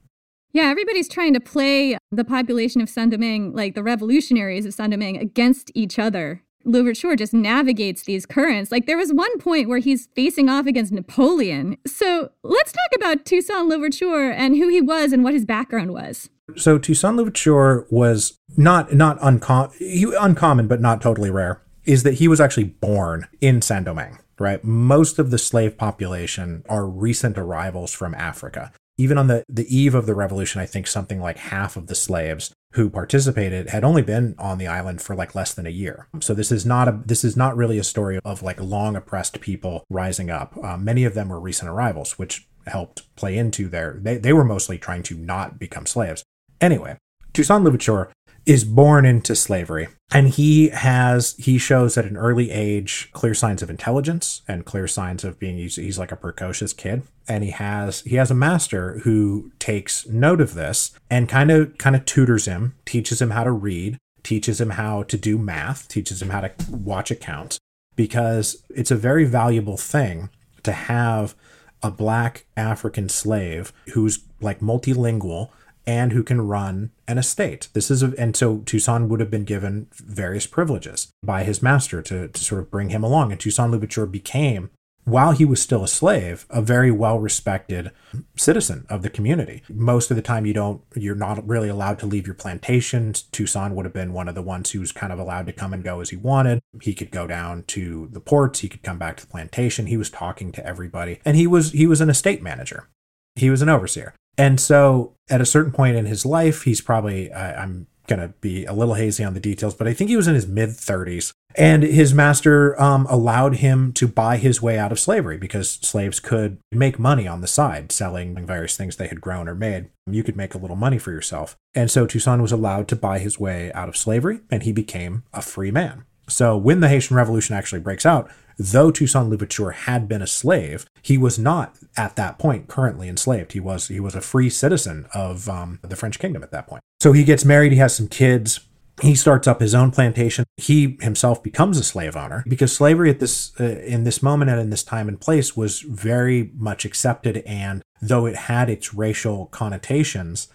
Yeah, everybody's trying to play the population of Saint Domingue, like the revolutionaries of Saint Domingue, against each other. Louverture just navigates these currents. Like there was one point where he's facing off against Napoleon. So let's talk about Toussaint Louverture and who he was and what his background was. So Toussaint Louverture was not not uncommon, uncommon, but not totally rare. Is that he was actually born in Saint Domingue right? Most of the slave population are recent arrivals from Africa. Even on the, the eve of the revolution, I think something like half of the slaves who participated had only been on the island for like less than a year. So this is not a this is not really a story of like long oppressed people rising up. Uh, many of them were recent arrivals, which helped play into their they, they were mostly trying to not become slaves. Anyway, Toussaint Louverture is born into slavery. And he has he shows at an early age clear signs of intelligence and clear signs of being he's, he's like a precocious kid. And he has he has a master who takes note of this and kind of kind of tutors him teaches him how to read teaches him how to do math teaches him how to watch accounts because it's a very valuable thing to have a black african slave who's like multilingual and who can run an estate. This is a, and so Toussaint would have been given various privileges by his master to, to sort of bring him along. And Toussaint Louverture became, while he was still a slave, a very well respected citizen of the community. Most of the time you don't you're not really allowed to leave your plantations. Toussaint would have been one of the ones who was kind of allowed to come and go as he wanted. He could go down to the ports, he could come back to the plantation. He was talking to everybody. And he was he was an estate manager. He was an overseer. And so at a certain point in his life, he's probably, uh, I'm going to be a little hazy on the details, but I think he was in his mid 30s. And his master um, allowed him to buy his way out of slavery because slaves could make money on the side selling various things they had grown or made. You could make a little money for yourself. And so Toussaint was allowed to buy his way out of slavery and he became a free man. So when the Haitian Revolution actually breaks out, though Toussaint Louverture had been a slave, he was not at that point currently enslaved. He was he was a free citizen of um, the French kingdom at that point. So he gets married. He has some kids. He starts up his own plantation. He himself becomes a slave owner because slavery at this uh, in this moment and in this time and place was very much accepted. And though it had its racial connotations,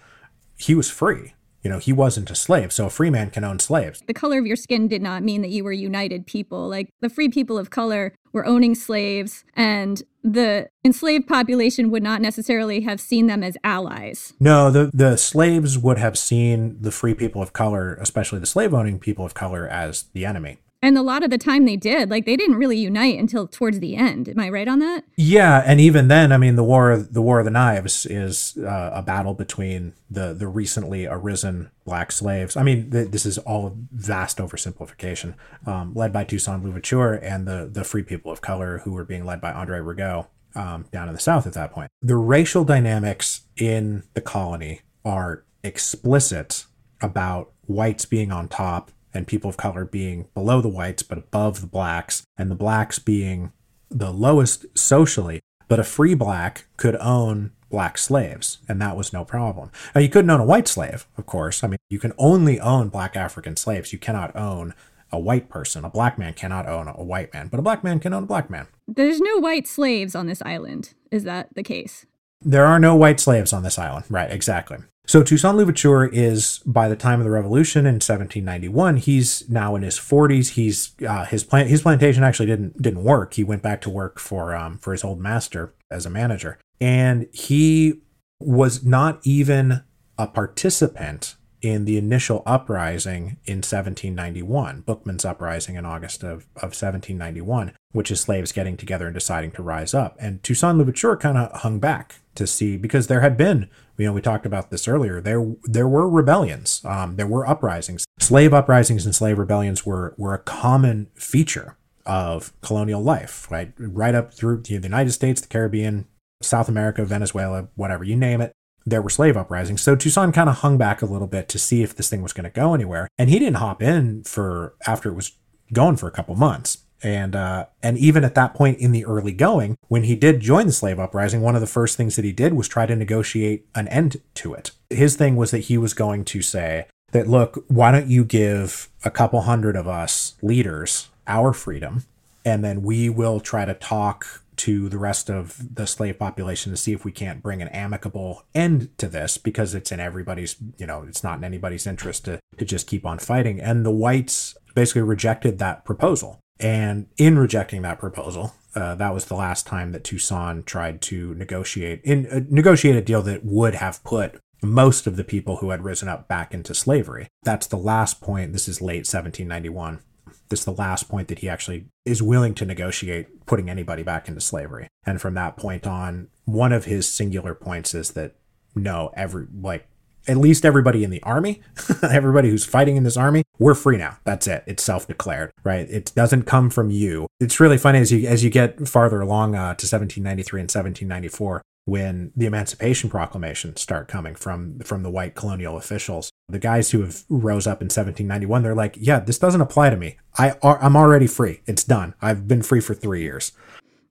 he was free you know, he wasn't a slave, so a free man can own slaves. The color of your skin did not mean that you were united people. Like the free people of color were owning slaves and the enslaved population would not necessarily have seen them as allies. No, the, the slaves would have seen the free people of color, especially the slave owning people of color, as the enemy. And a lot of the time they did. Like they didn't really unite until towards the end. Am I right on that? Yeah, and even then, I mean, the war the War of the Knives is uh, a battle between the the recently arisen black slaves. I mean, th- this is all a vast oversimplification, um, led by Toussaint Louverture and the the free people of color who were being led by Andre Rigaud um, down in the South at that point. The racial dynamics in the colony are explicit about whites being on top and people of color being below the whites but above the blacks, and the blacks being the lowest socially. But a free black could own black slaves, and that was no problem. Now, you couldn't own a white slave, of course. I mean, you can only own black African slaves. You cannot own a white person. A black man cannot own a white man, but a black man can own a black man. There's no white slaves on this island. Is that the case? There are no white slaves on this island. Right, exactly. So Toussaint Louverture is by the time of the revolution in 1791. He's now in his 40s. He's uh, his plant his plantation actually didn't didn't work. He went back to work for um, for his old master as a manager, and he was not even a participant in the initial uprising in 1791, Bookman's uprising in August of, of 1791, which is slaves getting together and deciding to rise up. And Toussaint Louverture kind of hung back to see because there had been, you know, we talked about this earlier. There there were rebellions, um, there were uprisings, slave uprisings and slave rebellions were were a common feature of colonial life, right? Right up through the United States, the Caribbean, South America, Venezuela, whatever you name it there were slave uprisings. So Toussaint kind of hung back a little bit to see if this thing was going to go anywhere. And he didn't hop in for after it was going for a couple months. And uh, and even at that point in the early going, when he did join the slave uprising, one of the first things that he did was try to negotiate an end to it. His thing was that he was going to say that, look, why don't you give a couple hundred of us leaders our freedom, and then we will try to talk to the rest of the slave population to see if we can't bring an amicable end to this because it's in everybody's, you know, it's not in anybody's interest to, to just keep on fighting. And the whites basically rejected that proposal. And in rejecting that proposal, uh, that was the last time that Toussaint tried to negotiate in uh, negotiate a deal that would have put most of the people who had risen up back into slavery. That's the last point. This is late 1791 this is the last point that he actually is willing to negotiate putting anybody back into slavery. And from that point on, one of his singular points is that no, every like at least everybody in the army, everybody who's fighting in this army, we're free now. That's it. It's self-declared, right? It doesn't come from you. It's really funny as you as you get farther along uh, to 1793 and 1794 when the Emancipation Proclamation start coming from from the white colonial officials. The guys who have rose up in 1791, they're like, "Yeah, this doesn't apply to me. I are, I'm already free. It's done. I've been free for 3 years."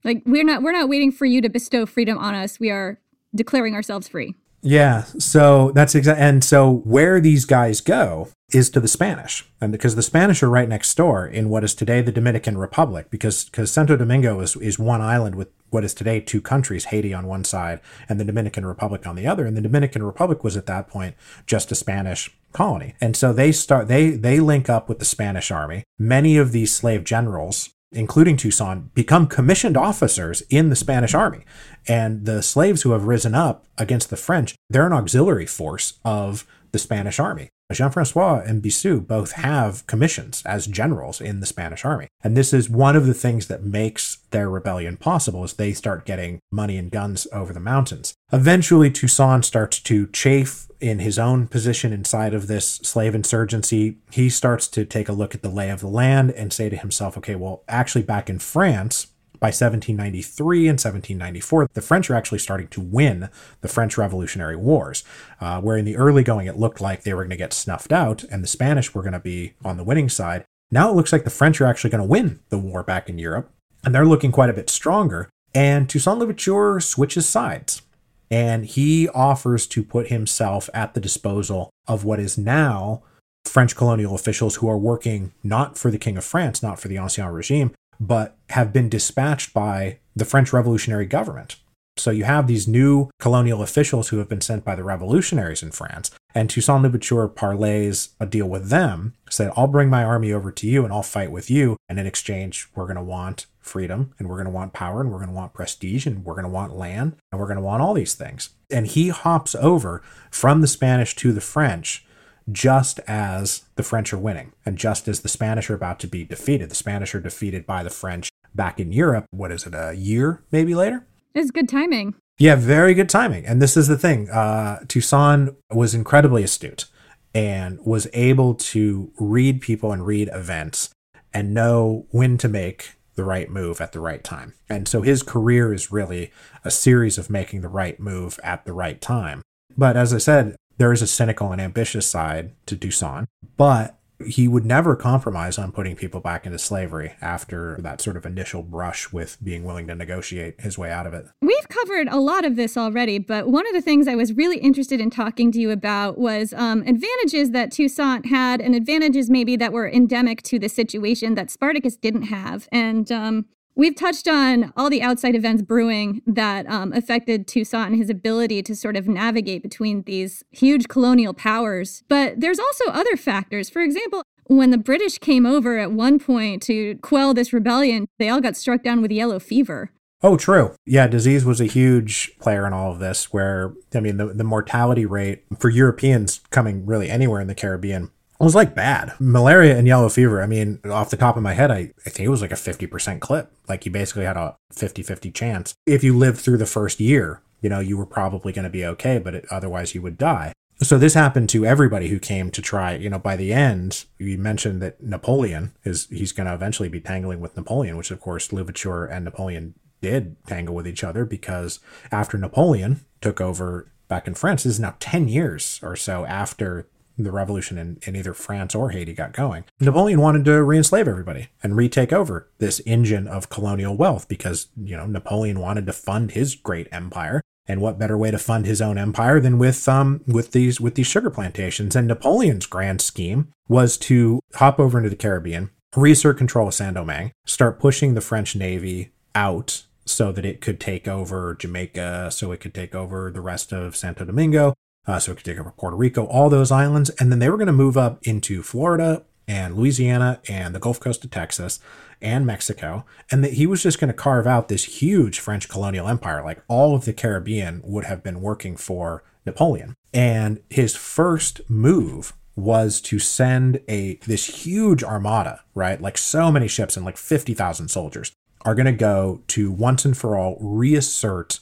Like we're not we're not waiting for you to bestow freedom on us. We are declaring ourselves free. Yeah, so that's exactly, and so where these guys go is to the Spanish, and because the Spanish are right next door in what is today the Dominican Republic, because because Santo Domingo is is one island with what is today two countries, Haiti on one side and the Dominican Republic on the other, and the Dominican Republic was at that point just a Spanish colony, and so they start they they link up with the Spanish army. Many of these slave generals including Toussaint, become commissioned officers in the Spanish army. And the slaves who have risen up against the French, they're an auxiliary force of the Spanish army. Jean Francois and Biassou both have commissions as generals in the Spanish army. And this is one of the things that makes their rebellion possible as they start getting money and guns over the mountains. Eventually Toussaint starts to chafe in his own position inside of this slave insurgency. He starts to take a look at the lay of the land and say to himself, okay, well, actually back in France, by 1793 and 1794, the French are actually starting to win the French Revolutionary Wars, uh, where in the early going it looked like they were going to get snuffed out and the Spanish were going to be on the winning side. Now it looks like the French are actually going to win the war back in Europe, and they're looking quite a bit stronger. And Toussaint Louverture switches sides, and he offers to put himself at the disposal of what is now French colonial officials who are working not for the King of France, not for the Ancien Regime, but have been dispatched by the French revolutionary government. So you have these new colonial officials who have been sent by the revolutionaries in France. And Toussaint Louverture parlays a deal with them, said, I'll bring my army over to you and I'll fight with you. And in exchange, we're going to want freedom and we're going to want power and we're going to want prestige and we're going to want land and we're going to want all these things. And he hops over from the Spanish to the French just as the French are winning and just as the Spanish are about to be defeated. The Spanish are defeated by the French back in Europe. What is it, a year maybe later? It's good timing. Yeah, very good timing. And this is the thing uh, Toussaint was incredibly astute and was able to read people and read events and know when to make the right move at the right time. And so his career is really a series of making the right move at the right time. But as I said, there is a cynical and ambitious side to Toussaint, but he would never compromise on putting people back into slavery after that sort of initial brush with being willing to negotiate his way out of it. We've covered a lot of this already, but one of the things I was really interested in talking to you about was um, advantages that Toussaint had and advantages maybe that were endemic to the situation that Spartacus didn't have. And um, We've touched on all the outside events brewing that um, affected Toussaint and his ability to sort of navigate between these huge colonial powers. But there's also other factors. For example, when the British came over at one point to quell this rebellion, they all got struck down with yellow fever. Oh, true. Yeah, disease was a huge player in all of this, where, I mean, the, the mortality rate for Europeans coming really anywhere in the Caribbean was like bad. Malaria and yellow fever, I mean, off the top of my head, I, I think it was like a 50% clip. Like you basically had a 50 50 chance. If you lived through the first year, you know, you were probably going to be okay, but it, otherwise you would die. So this happened to everybody who came to try, you know, by the end, you mentioned that Napoleon is, he's going to eventually be tangling with Napoleon, which of course Louverture and Napoleon did tangle with each other because after Napoleon took over back in France, this is now 10 years or so after the revolution in, in either France or Haiti got going, Napoleon wanted to re-enslave everybody and retake over this engine of colonial wealth because, you know, Napoleon wanted to fund his great empire. And what better way to fund his own empire than with um with these with these sugar plantations? And Napoleon's grand scheme was to hop over into the Caribbean, reassert control of Saint Domingue, start pushing the French Navy out so that it could take over Jamaica, so it could take over the rest of Santo Domingo, uh, so it could take over Puerto Rico, all those islands. And then they were going to move up into Florida and Louisiana and the Gulf Coast of Texas and Mexico. And that he was just going to carve out this huge French colonial empire. Like all of the Caribbean would have been working for Napoleon. And his first move was to send a this huge armada, right? Like so many ships and like 50,000 soldiers are going to go to once and for all reassert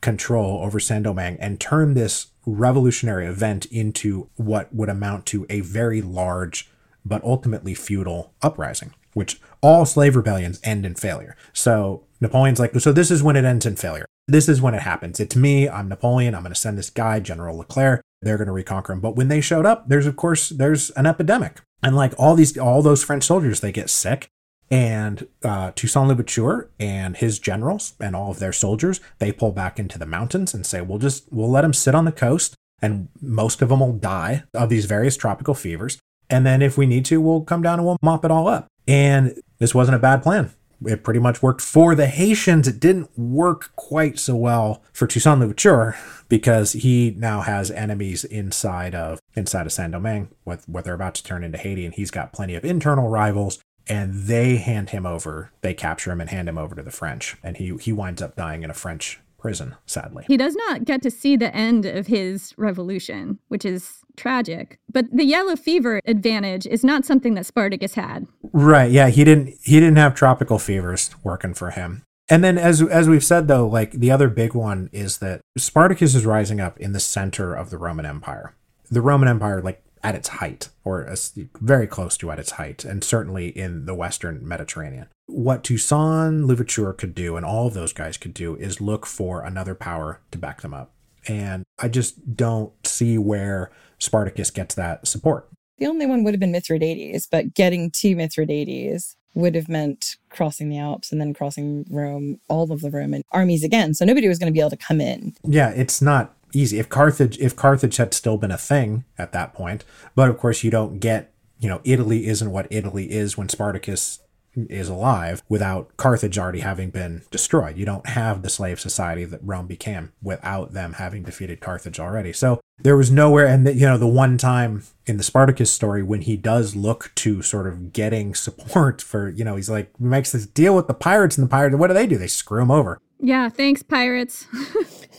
control over Saint Domingue and turn this revolutionary event into what would amount to a very large but ultimately futile uprising, which all slave rebellions end in failure. So Napoleon's like, so this is when it ends in failure. This is when it happens. It's me. I'm Napoleon. I'm going to send this guy, General Leclerc. They're going to reconquer him. But when they showed up, there's of course there's an epidemic, and like all these all those French soldiers, they get sick. And uh, Toussaint Louverture and his generals and all of their soldiers, they pull back into the mountains and say, "We'll just we'll let them sit on the coast, and most of them will die of these various tropical fevers. And then if we need to, we'll come down and we'll mop it all up." And this wasn't a bad plan. It pretty much worked for the Haitians. It didn't work quite so well for Toussaint Louverture because he now has enemies inside of inside of Saint Domingue, what what they're about to turn into Haiti, and he's got plenty of internal rivals and they hand him over. They capture him and hand him over to the French, and he he winds up dying in a French prison. Sadly, he does not get to see the end of his revolution, which is tragic. But the yellow fever advantage is not something that Spartacus had. Right? Yeah, he didn't. He didn't have tropical fevers working for him. And then, as as we've said though, like the other big one is that Spartacus is rising up in the center of the Roman Empire. The Roman Empire, like at its height, or very close to at its height, and certainly in the Western Mediterranean. What Toussaint Louverture could do, and all of those guys could do, is look for another power to back them up. And I just don't see where Spartacus gets that support. The only one would have been Mithridates, but getting to Mithridates would have meant crossing the Alps and then crossing Rome, all of the Roman armies again. So nobody was going to be able to come in. Yeah, it's not easy. If Carthage, if Carthage had still been a thing at that point, but of course you don't get, you know, Italy isn't what Italy is when Spartacus is alive without Carthage already having been destroyed. You don't have the slave society that Rome became without them having defeated Carthage already. So there was nowhere, and the, you know, the one time in the Spartacus story when he does look to sort of getting support for, you know, he's like makes this deal with the pirates, and the pirates, what do they do? They screw him over. Yeah, thanks, pirates.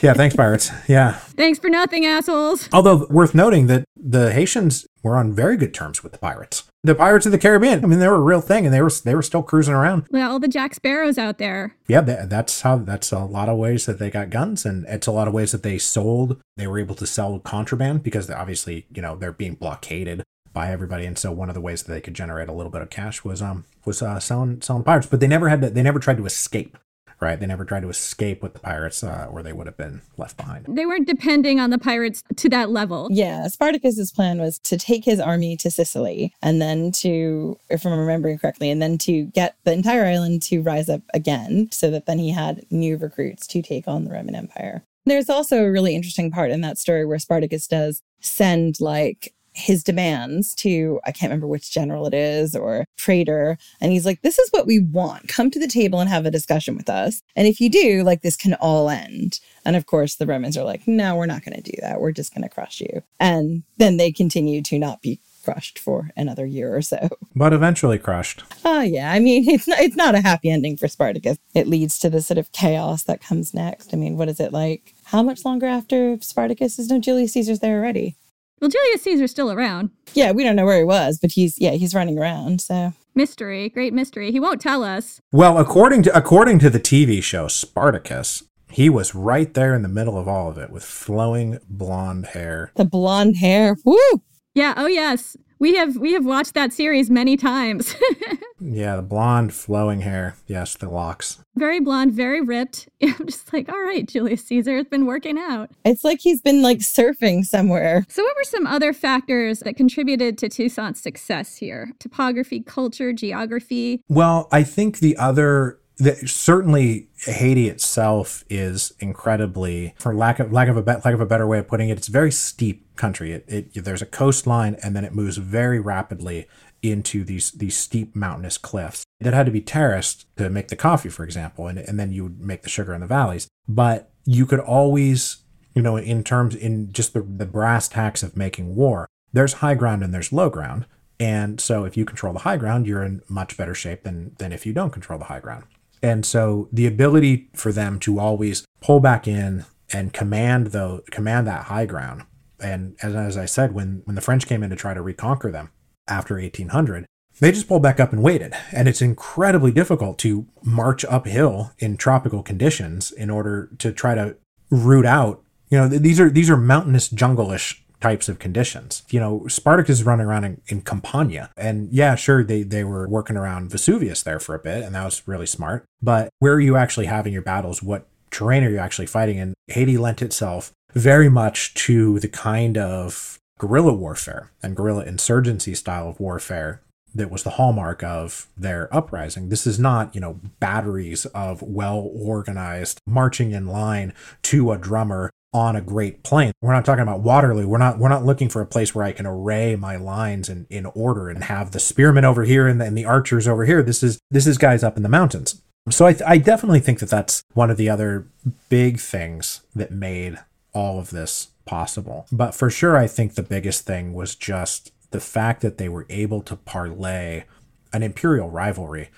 yeah, thanks, pirates. Yeah. Thanks for nothing, assholes. Although worth noting that the Haitians were on very good terms with the pirates. The pirates of the Caribbean. I mean, they were a real thing, and they were they were still cruising around. Yeah, all the Jack Sparrows out there. Yeah, that's how. That's a lot of ways that they got guns, and it's a lot of ways that they sold. They were able to sell contraband because obviously, you know, they're being blockaded by everybody, and so one of the ways that they could generate a little bit of cash was um was uh, selling selling pirates. But they never had to. They never tried to escape right? They never tried to escape with the pirates, uh, or they would have been left behind. They weren't depending on the pirates to that level. Yeah, Spartacus's plan was to take his army to Sicily, and then to, if I'm remembering correctly, and then to get the entire island to rise up again, so that then he had new recruits to take on the Roman Empire. There's also a really interesting part in that story where Spartacus does send like his demands to I can't remember which general it is or praetor and he's like this is what we want. Come to the table and have a discussion with us. And if you do like this can all end. And of course the Romans are like no we're not going to do that. We're just going to crush you. And then they continue to not be crushed for another year or so. But eventually crushed. Oh yeah. I mean it's not it's not a happy ending for spartacus. It leads to the sort of chaos that comes next. I mean what is it like? How much longer after spartacus is no julius caesar's there already well, Julius Caesar's still around. Yeah, we don't know where he was, but he's yeah, he's running around, so mystery, great mystery. He won't tell us. Well, according to according to the TV show Spartacus, he was right there in the middle of all of it with flowing blonde hair. The blonde hair. Woo! Yeah, oh yes. We have we have watched that series many times. yeah, the blonde flowing hair. Yes, the locks. Very blonde, very ripped. I'm just like, all right, Julius Caesar has been working out. It's like he's been like surfing somewhere. So what were some other factors that contributed to Toussaint's success here? Topography, culture, geography? Well, I think the other certainly Haiti itself is incredibly, for lack of lack of a lack of a better way of putting it, it's a very steep country. It, it there's a coastline and then it moves very rapidly into these these steep mountainous cliffs that had to be terraced to make the coffee, for example, and and then you would make the sugar in the valleys. But you could always, you know, in terms in just the the brass tacks of making war, there's high ground and there's low ground. And so if you control the high ground, you're in much better shape than than if you don't control the high ground. And so the ability for them to always pull back in and command the command that high ground. And as, as I said, when when the French came in to try to reconquer them after 1800, they just pulled back up and waited. And it's incredibly difficult to march uphill in tropical conditions in order to try to root out. You know, these are these are mountainous jungle-ish types of conditions. You know, Spartacus is running around in, in Campania. And yeah, sure, they, they were working around Vesuvius there for a bit, and that was really smart. But where are you actually having your battles? What terrain are you actually fighting in? Haiti lent itself very much to the kind of guerrilla warfare and guerrilla insurgency style of warfare that was the hallmark of their uprising. This is not, you know, batteries of well organized marching in line to a drummer on a great plain. We're not talking about Waterloo. We're not we're not looking for a place where I can array my lines in, in order and have the spearmen over here and the, and the archers over here. This is this is guys up in the mountains. So I, I definitely think that that's one of the other big things that made all of this possible. But for sure, I think the biggest thing was just the fact that they were able to parlay an imperial rivalry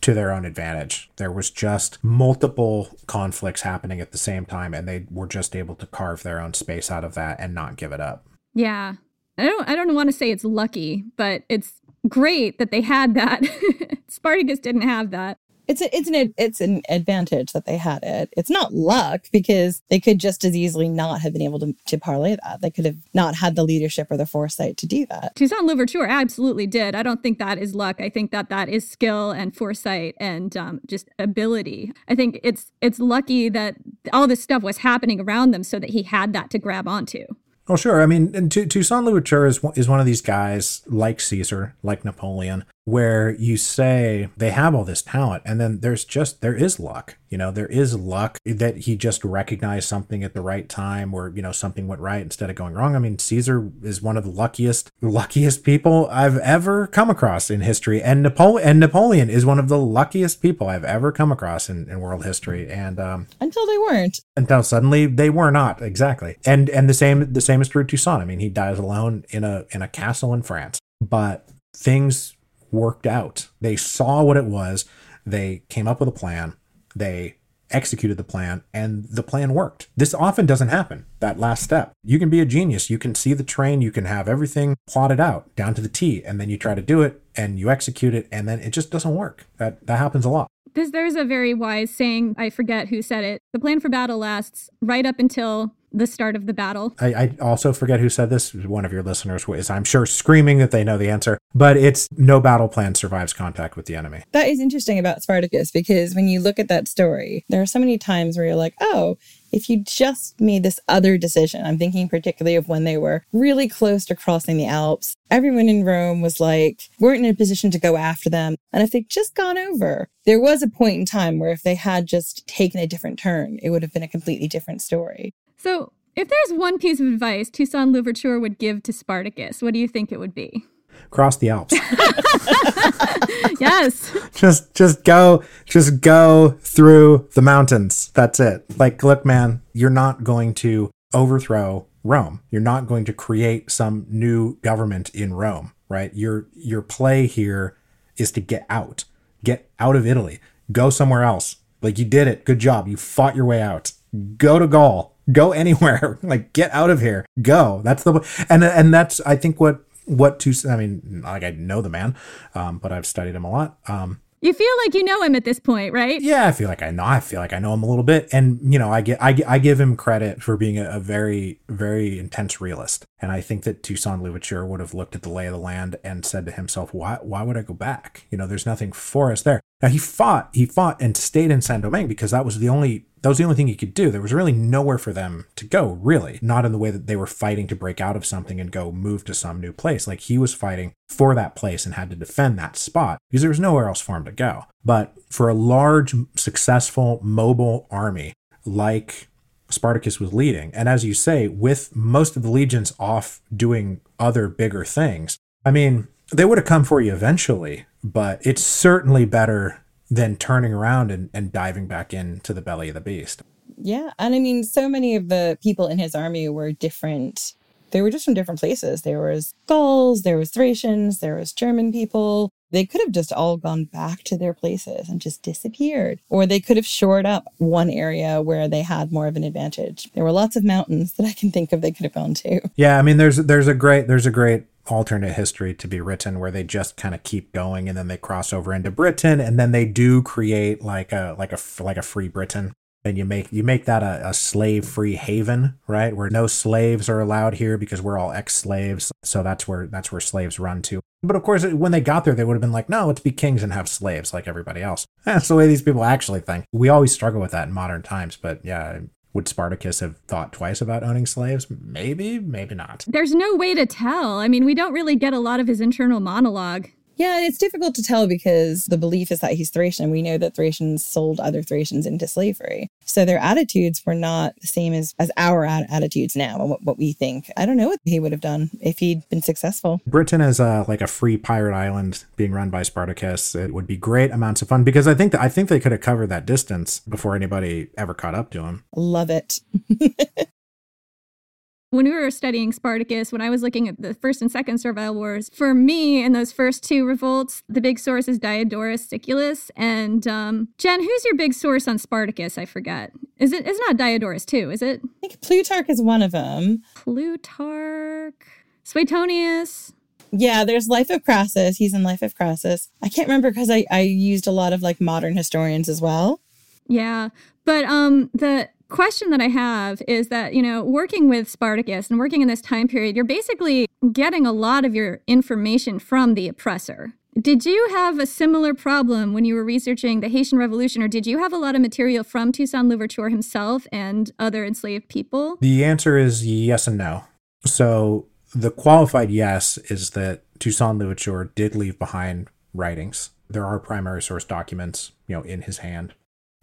to their own advantage. There was just multiple conflicts happening at the same time, and they were just able to carve their own space out of that and not give it up. Yeah. I don't I don't want to say it's lucky, but it's great that they had that. Spartacus didn't have that it's a, it's an it's an advantage that they had it. It's not luck because they could just as easily not have been able to, to parlay that. They could have not had the leadership or the foresight to do that. Toussaint Louverture absolutely did. I don't think that is luck. I think that that is skill and foresight and um, just ability. I think it's it's lucky that all this stuff was happening around them so that he had that to grab onto. Oh, sure. I mean, and Toussaint Louverture is, is one of these guys like Caesar, like Napoleon, where you say they have all this talent and then there's just there is luck you know there is luck that he just recognized something at the right time or you know something went right instead of going wrong. I mean caesar is one of the luckiest luckiest people i've ever come across in history and napoleon and napoleon is one of the luckiest people i've ever come across in, in world history and um until they weren't. until suddenly they were not exactly. And and the same the same is true toussaint. I mean he dies alone in a in a castle in france but things worked out. They saw what it was, they came up with a plan, they executed the plan, and the plan worked. This often doesn't happen, that last step. You can be a genius, you can see the train, you can have everything plotted out down to the T, and then you try to do it and you execute it, and then it just doesn't work. That that happens a lot. There's, there's a very wise saying, I forget who said it. The plan for battle lasts right up until the start of the battle. I, I, also forget who said this. One of your listeners is, I'm sure, screaming that they know the answer, but it's no battle plan survives contact with the enemy. That is interesting about Spartacus because when you look at that story, there are so many times where you're like, oh, if you just made this other decision, I'm thinking particularly of when they were really close to crossing the Alps. Everyone in Rome was like, weren't in a position to go after them. And if they'd just gone over, there was a point in time where if they had just taken a different turn, it would have been a completely different story. So, if there's one piece of advice Toussaint Louverture would give to Spartacus, what do you think it would be? Cross the Alps. yes. Just just go just go through the mountains. That's it. Like look man, you're not going to overthrow Rome. You're not going to create some new government in Rome, right? Your your play here is to get out. Get out of Italy. Go somewhere else. Like you did it. Good job. You fought your way out. Go to Gaul go anywhere like get out of here go that's the and and that's i think what what to i mean like i know the man um, but i've studied him a lot um, you feel like you know him at this point, right? Yeah, I feel like I know. I feel like I know him a little bit, and you know, I get I, I give him credit for being a, a very very intense realist. And I think that Toussaint Louverture would have looked at the lay of the land and said to himself, "Why why would I go back? You know, there's nothing for us there." Now he fought he fought and stayed in Saint Domingue because that was the only that was the only thing he could do. There was really nowhere for them to go, really. Not in the way that they were fighting to break out of something and go move to some new place. Like he was fighting for that place and had to defend that spot because there was nowhere else for him to go. But for a large, successful, mobile army like Spartacus was leading, and as you say, with most of the legions off doing other bigger things, I mean, they would have come for you eventually, but it's certainly better than turning around and, and diving back into the belly of the beast. Yeah. And I mean, so many of the people in his army were different. They were just from different places. There was Gauls, there was Thracians, there was German people. They could have just all gone back to their places and just disappeared. Or they could have shored up one area where they had more of an advantage. There were lots of mountains that I can think of they could have gone to. Yeah, I mean there's there's a great there's a great alternate history to be written where they just kind of keep going and then they cross over into Britain and then they do create like a like a like a free Britain. And you make you make that a, a slave free haven right? Where no slaves are allowed here because we're all ex-slaves. So that's where that's where slaves run to. But of course when they got there they would have been like no let's be kings and have slaves like everybody else. That's the way these people actually think. We always struggle with that in modern times but yeah would Spartacus have thought twice about owning slaves? Maybe, maybe not. There's no way to tell. I mean, we don't really get a lot of his internal monologue. Yeah, it's difficult to tell because the belief is that he's Thracian. We know that Thracians sold other Thracians into slavery. So their attitudes were not the same as, as our attitudes now and what, what we think. I don't know what he would have done if he'd been successful. Britain is a, like a free pirate island being run by Spartacus. It would be great amounts of fun because I think that I think they could have covered that distance before anybody ever caught up to him. Love it. when we were studying Spartacus, when I was looking at the first and second Servile Wars, for me in those first two revolts, the big source is Diodorus Siculus. And um, Jen, who's your big source on Spartacus? I forget. Is it? It's not Diodorus too, is it? I think Plutarch is one of them. Plutarch, Suetonius. Yeah, there's Life of Crassus. He's in Life of Crassus. I can't remember because I, I used a lot of like modern historians as well. Yeah, but um the question that I have is that, you know, working with Spartacus and working in this time period, you're basically getting a lot of your information from the oppressor. Did you have a similar problem when you were researching the Haitian Revolution, or did you have a lot of material from Toussaint Louverture himself and other enslaved people? The answer is yes and no. So the qualified yes is that Toussaint Louverture did leave behind writings. There are primary source documents, you know, in his hand.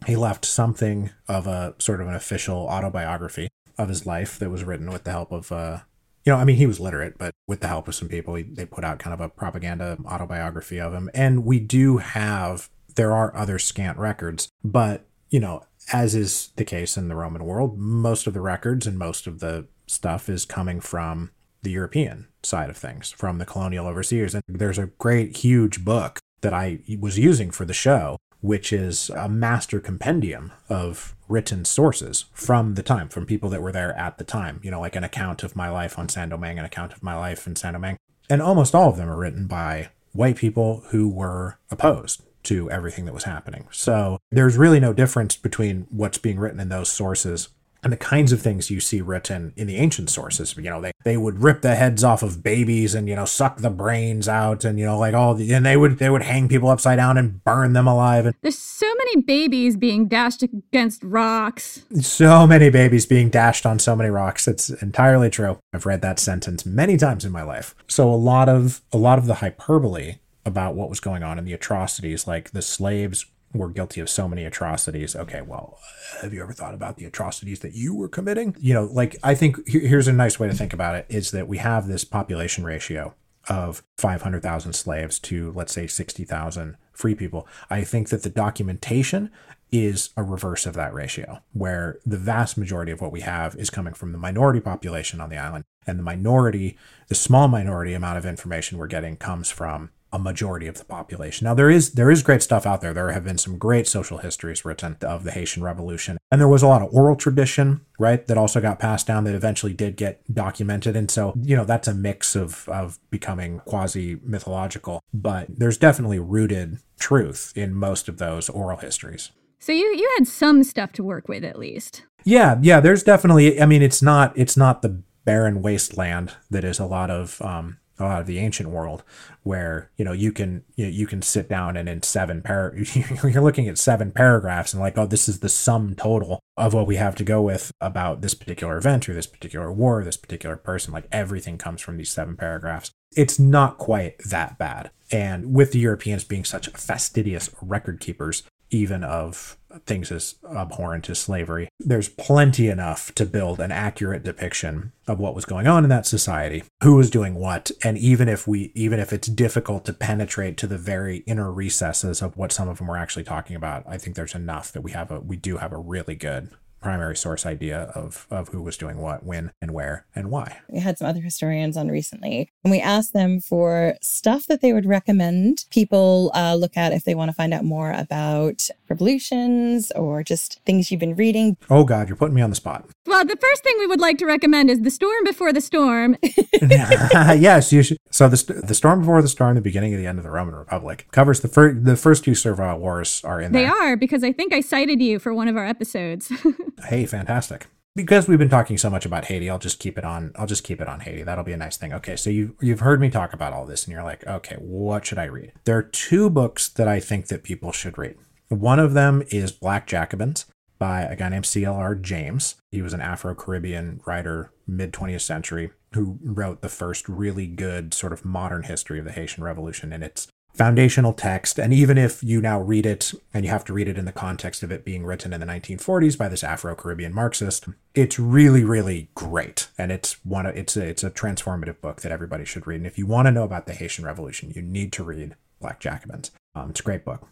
He left something of a sort of an official autobiography of his life that was written with the help of, uh, you know, I mean, he was literate, but with the help of some people, he, they put out kind of a propaganda autobiography of him. And we do have, there are other scant records, but, you know, as is the case in the Roman world, most of the records and most of the stuff is coming from the European side of things, from the colonial overseers. And there's a great, huge book that I was using for the show, which is a master compendium of written sources from the time, from people that were there at the time, you know, like an account of my life on Saint Domingue, an account of my life in Saint Domingue. And almost all of them are written by white people who were opposed to everything that was happening. So there's really no difference between what's being written in those sources and the kinds of things you see written in the ancient sources. You know, they, they would rip the heads off of babies and, you know, suck the brains out and, you know, like all the, and they would, they would hang people upside down and burn them alive. And There's so many babies being dashed against rocks. so many babies being dashed on so many rocks. It's entirely true. I've read that sentence many times in my life. So a lot of, a lot of the hyperbole about what was going on and the atrocities, like the slaves were guilty of so many atrocities. Okay, well, have you ever thought about the atrocities that you were committing? You know, like I think here's a nice way to think about it is that we have this population ratio of 500,000 slaves to let's say 60,000 free people. I think that the documentation is a reverse of that ratio, where the vast majority of what we have is coming from the minority population on the island. And the minority, the small minority amount of information we're getting comes from a majority of the population. Now there is there is great stuff out there. There have been some great social histories written of the Haitian Revolution. And there was a lot of oral tradition, right, that also got passed down that eventually did get documented. And so, you know, that's a mix of of becoming quasi mythological, but there's definitely rooted truth in most of those oral histories. So you you had some stuff to work with at least. Yeah, yeah, there's definitely I mean it's not it's not the barren wasteland that is a lot of um of the ancient world where you know you can you, you can sit down and in seven par you're looking at seven paragraphs and like oh this is the sum total of what we have to go with about this particular event or this particular war this particular person. Like everything comes from these seven paragraphs. It's not quite that bad. And with the europeans being such fastidious record keepers even of things as abhorrent as slavery. There's plenty enough to build an accurate depiction of what was going on in that society, who was doing what, and even if we even if it's difficult to penetrate to the very inner recesses of what some of them were actually talking about, I think there's enough that we have a we do have a really good primary source idea of of who was doing what, when, and where, and why. We had some other historians on recently, and we asked them for stuff that they would recommend people uh, look at if they want to find out more about revolutions or just things you've been reading. Oh God, you're putting me on the spot. Well, the first thing we would like to recommend is The Storm Before the Storm. yes, you should. So the the storm before the storm, the beginning of the end of the Roman Republic covers the first the first two servile wars are in they there. They are because I think I cited you for one of our episodes. Hey, fantastic. Because we've been talking so much about Haiti, I'll just keep it on. I'll just keep it on Haiti. That'll be a nice thing. Okay, so you you've heard me talk about all this, and you're like, okay, what should I read? There are two books that I think that people should read. One of them is Black Jacobins by a guy named C.L.R. James. He was an Afro Caribbean writer, mid 20th century, who wrote the first really good sort of modern history of the Haitian Revolution, and it's foundational text. And even if you now read it and you have to read it in the context of it being written in the 1940s by this Afro Caribbean Marxist, it's really, really great. And it's one of, it's a, it's a transformative book that everybody should read. And if you want to know about the Haitian Revolution, you need to read Black Jacobins. Um, it's a great book.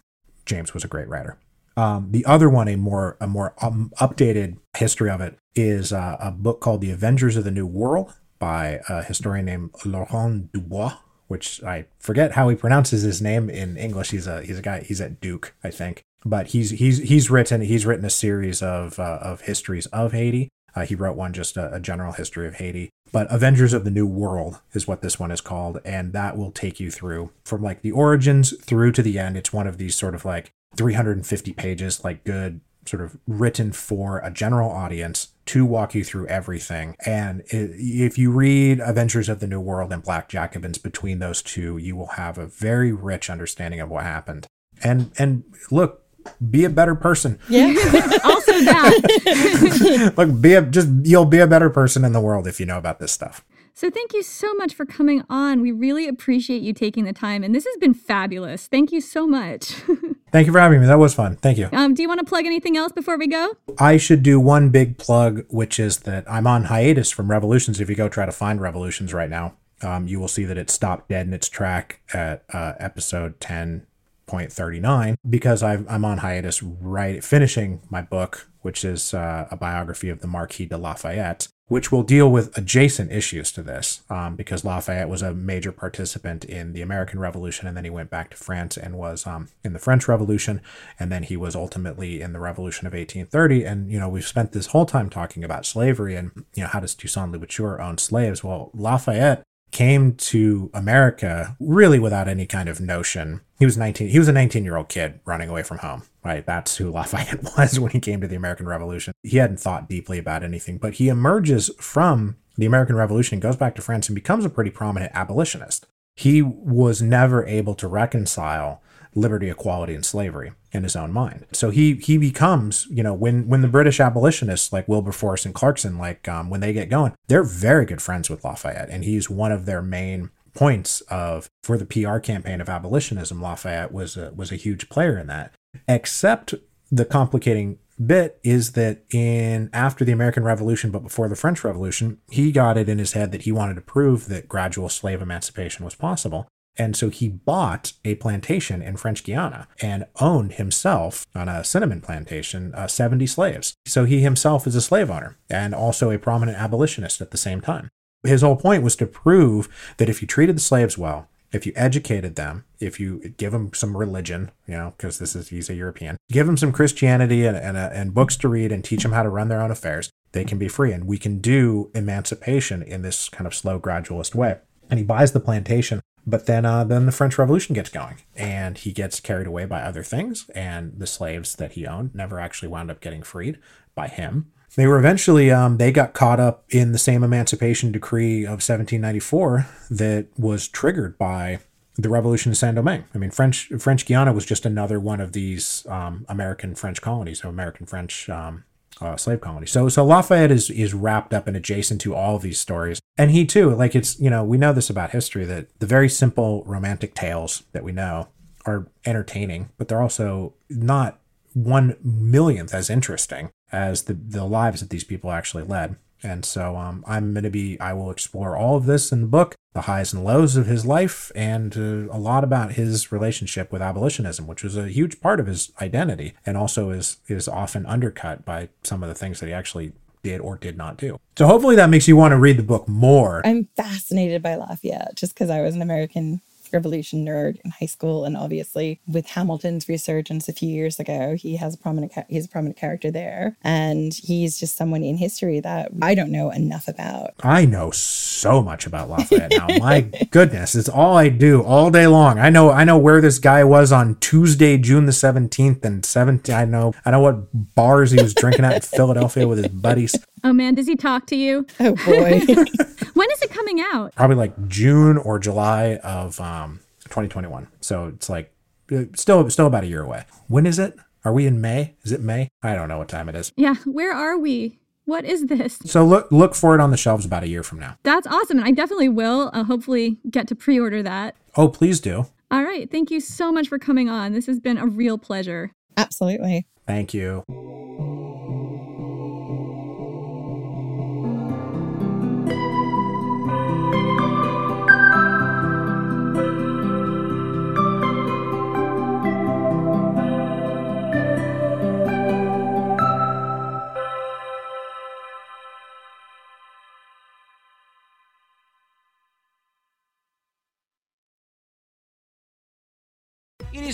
James was a great writer. Um, the other one, a more a more um, updated history of it, is uh, a book called The Avengers of the New World by a historian named Laurent Dubois which I forget how he pronounces his name in English. He's a he's a guy. He's at Duke, I think. But he's he's he's written he's written a series of uh, of histories of Haiti. Uh, he wrote one just a, a general history of Haiti. But Avengers of the New World is what this one is called, and that will take you through from like the origins through to the end. It's one of these sort of like 350 pages, like good sort of written for a general audience to walk you through everything. And if you read Avengers of the New World and Black Jacobins between those two, you will have a very rich understanding of what happened. And and look, be a better person. Yeah. also that. look, be a just you'll be a better person in the world if you know about this stuff. So thank you so much for coming on. We really appreciate you taking the time, and this has been fabulous. Thank you so much. Thank you for having me. That was fun. Thank you. um, do you want to plug anything else before we go? I should do one big plug, which is that I'm on hiatus from Revolutions. If you go try to find Revolutions right now, um, you will see that it stopped dead in its track at uh, episode 10.39 because i am on hiatus right finishing my book, which is uh, a biography of the Marquis de Lafayette which will deal with adjacent issues to this, um, because Lafayette was a major participant in the American Revolution, and then he went back to France and was um, in the French Revolution, and then he was ultimately in the Revolution of 1830. And you know, we've spent this whole time talking about slavery and you know how does Toussaint Louverture own slaves? Well, Lafayette came to America really without any kind of notion. He was 19. He was a 19 year old kid running away from home. Right. That's who Lafayette was when he came to the American Revolution. He hadn't thought deeply about anything, but he emerges from the American Revolution, goes back to France, and becomes a pretty prominent abolitionist. He was never able to reconcile liberty, equality, and slavery in his own mind. So he he becomes, you know, when when the British abolitionists like Wilberforce and Clarkson, like um, when they get going, they're very good friends with Lafayette, and he's one of their main points of for the PR campaign of abolitionism. Lafayette was a, was a huge player in that. Except the complicating bit is that in after the American Revolution, but before the French Revolution, he got it in his head that he wanted to prove that gradual slave emancipation was possible. And so he bought a plantation in French Guiana and owned himself on a cinnamon plantation uh, 70 slaves. So he himself is a slave owner and also a prominent abolitionist at the same time. His whole point was to prove that if you treated the slaves well, if you educated them, if you give them some religion, you know, because this is he's a European, give them some Christianity and, and, uh, and books to read and teach them how to run their own affairs, they can be free. And we can do emancipation in this kind of slow, gradualist way. And he buys the plantation but then, uh, then the French Revolution gets going, and he gets carried away by other things, and the slaves that he owned never actually wound up getting freed by him. They were eventually um, they got caught up in the same Emancipation Decree of 1794 that was triggered by the Revolution of Saint Domingue. I mean, French French Guiana was just another one of these um, American French colonies, or American French um, uh, slave colony. So so Lafayette is is wrapped up and adjacent to all of these stories, and he too, like it's you know we know this about history that the very simple romantic tales that we know are entertaining, but they're also not one millionth as interesting as the the lives that these people actually led. And so um, I'm going to be, I will explore all of this in the book, the highs and lows of his life, and uh, a lot about his relationship with abolitionism, which was a huge part of his identity and also is, is often undercut by some of the things that he actually did or did not do. So hopefully that makes you want to read the book more. I'm fascinated by Lafayette just because I was an American revolution nerd in high school, and obviously with Hamilton's resurgence a few years ago, he has a prominent he's a prominent character there, and he's just someone in history that I don't know enough about. I know so much about Lafayette now. My goodness, it's all I do all day long. I know I know where this guy was on Tuesday, June the seventeenth and seventeenth. I know I know what bars he was drinking at in Philadelphia with his buddies. Oh man, does he talk to you? Oh boy. when is it coming out? Probably like June or July of um, 2021. So it's like uh, still still about a year away. When is it? Are we in May? Is it May? I don't know what time it is. Yeah, where are we? What is this? So look look for it on the shelves about a year from now. That's awesome. And I definitely will uh, hopefully get to pre-order that. Oh, please do. All right. Thank you so much for coming on. This has been a real pleasure. Absolutely. Thank you.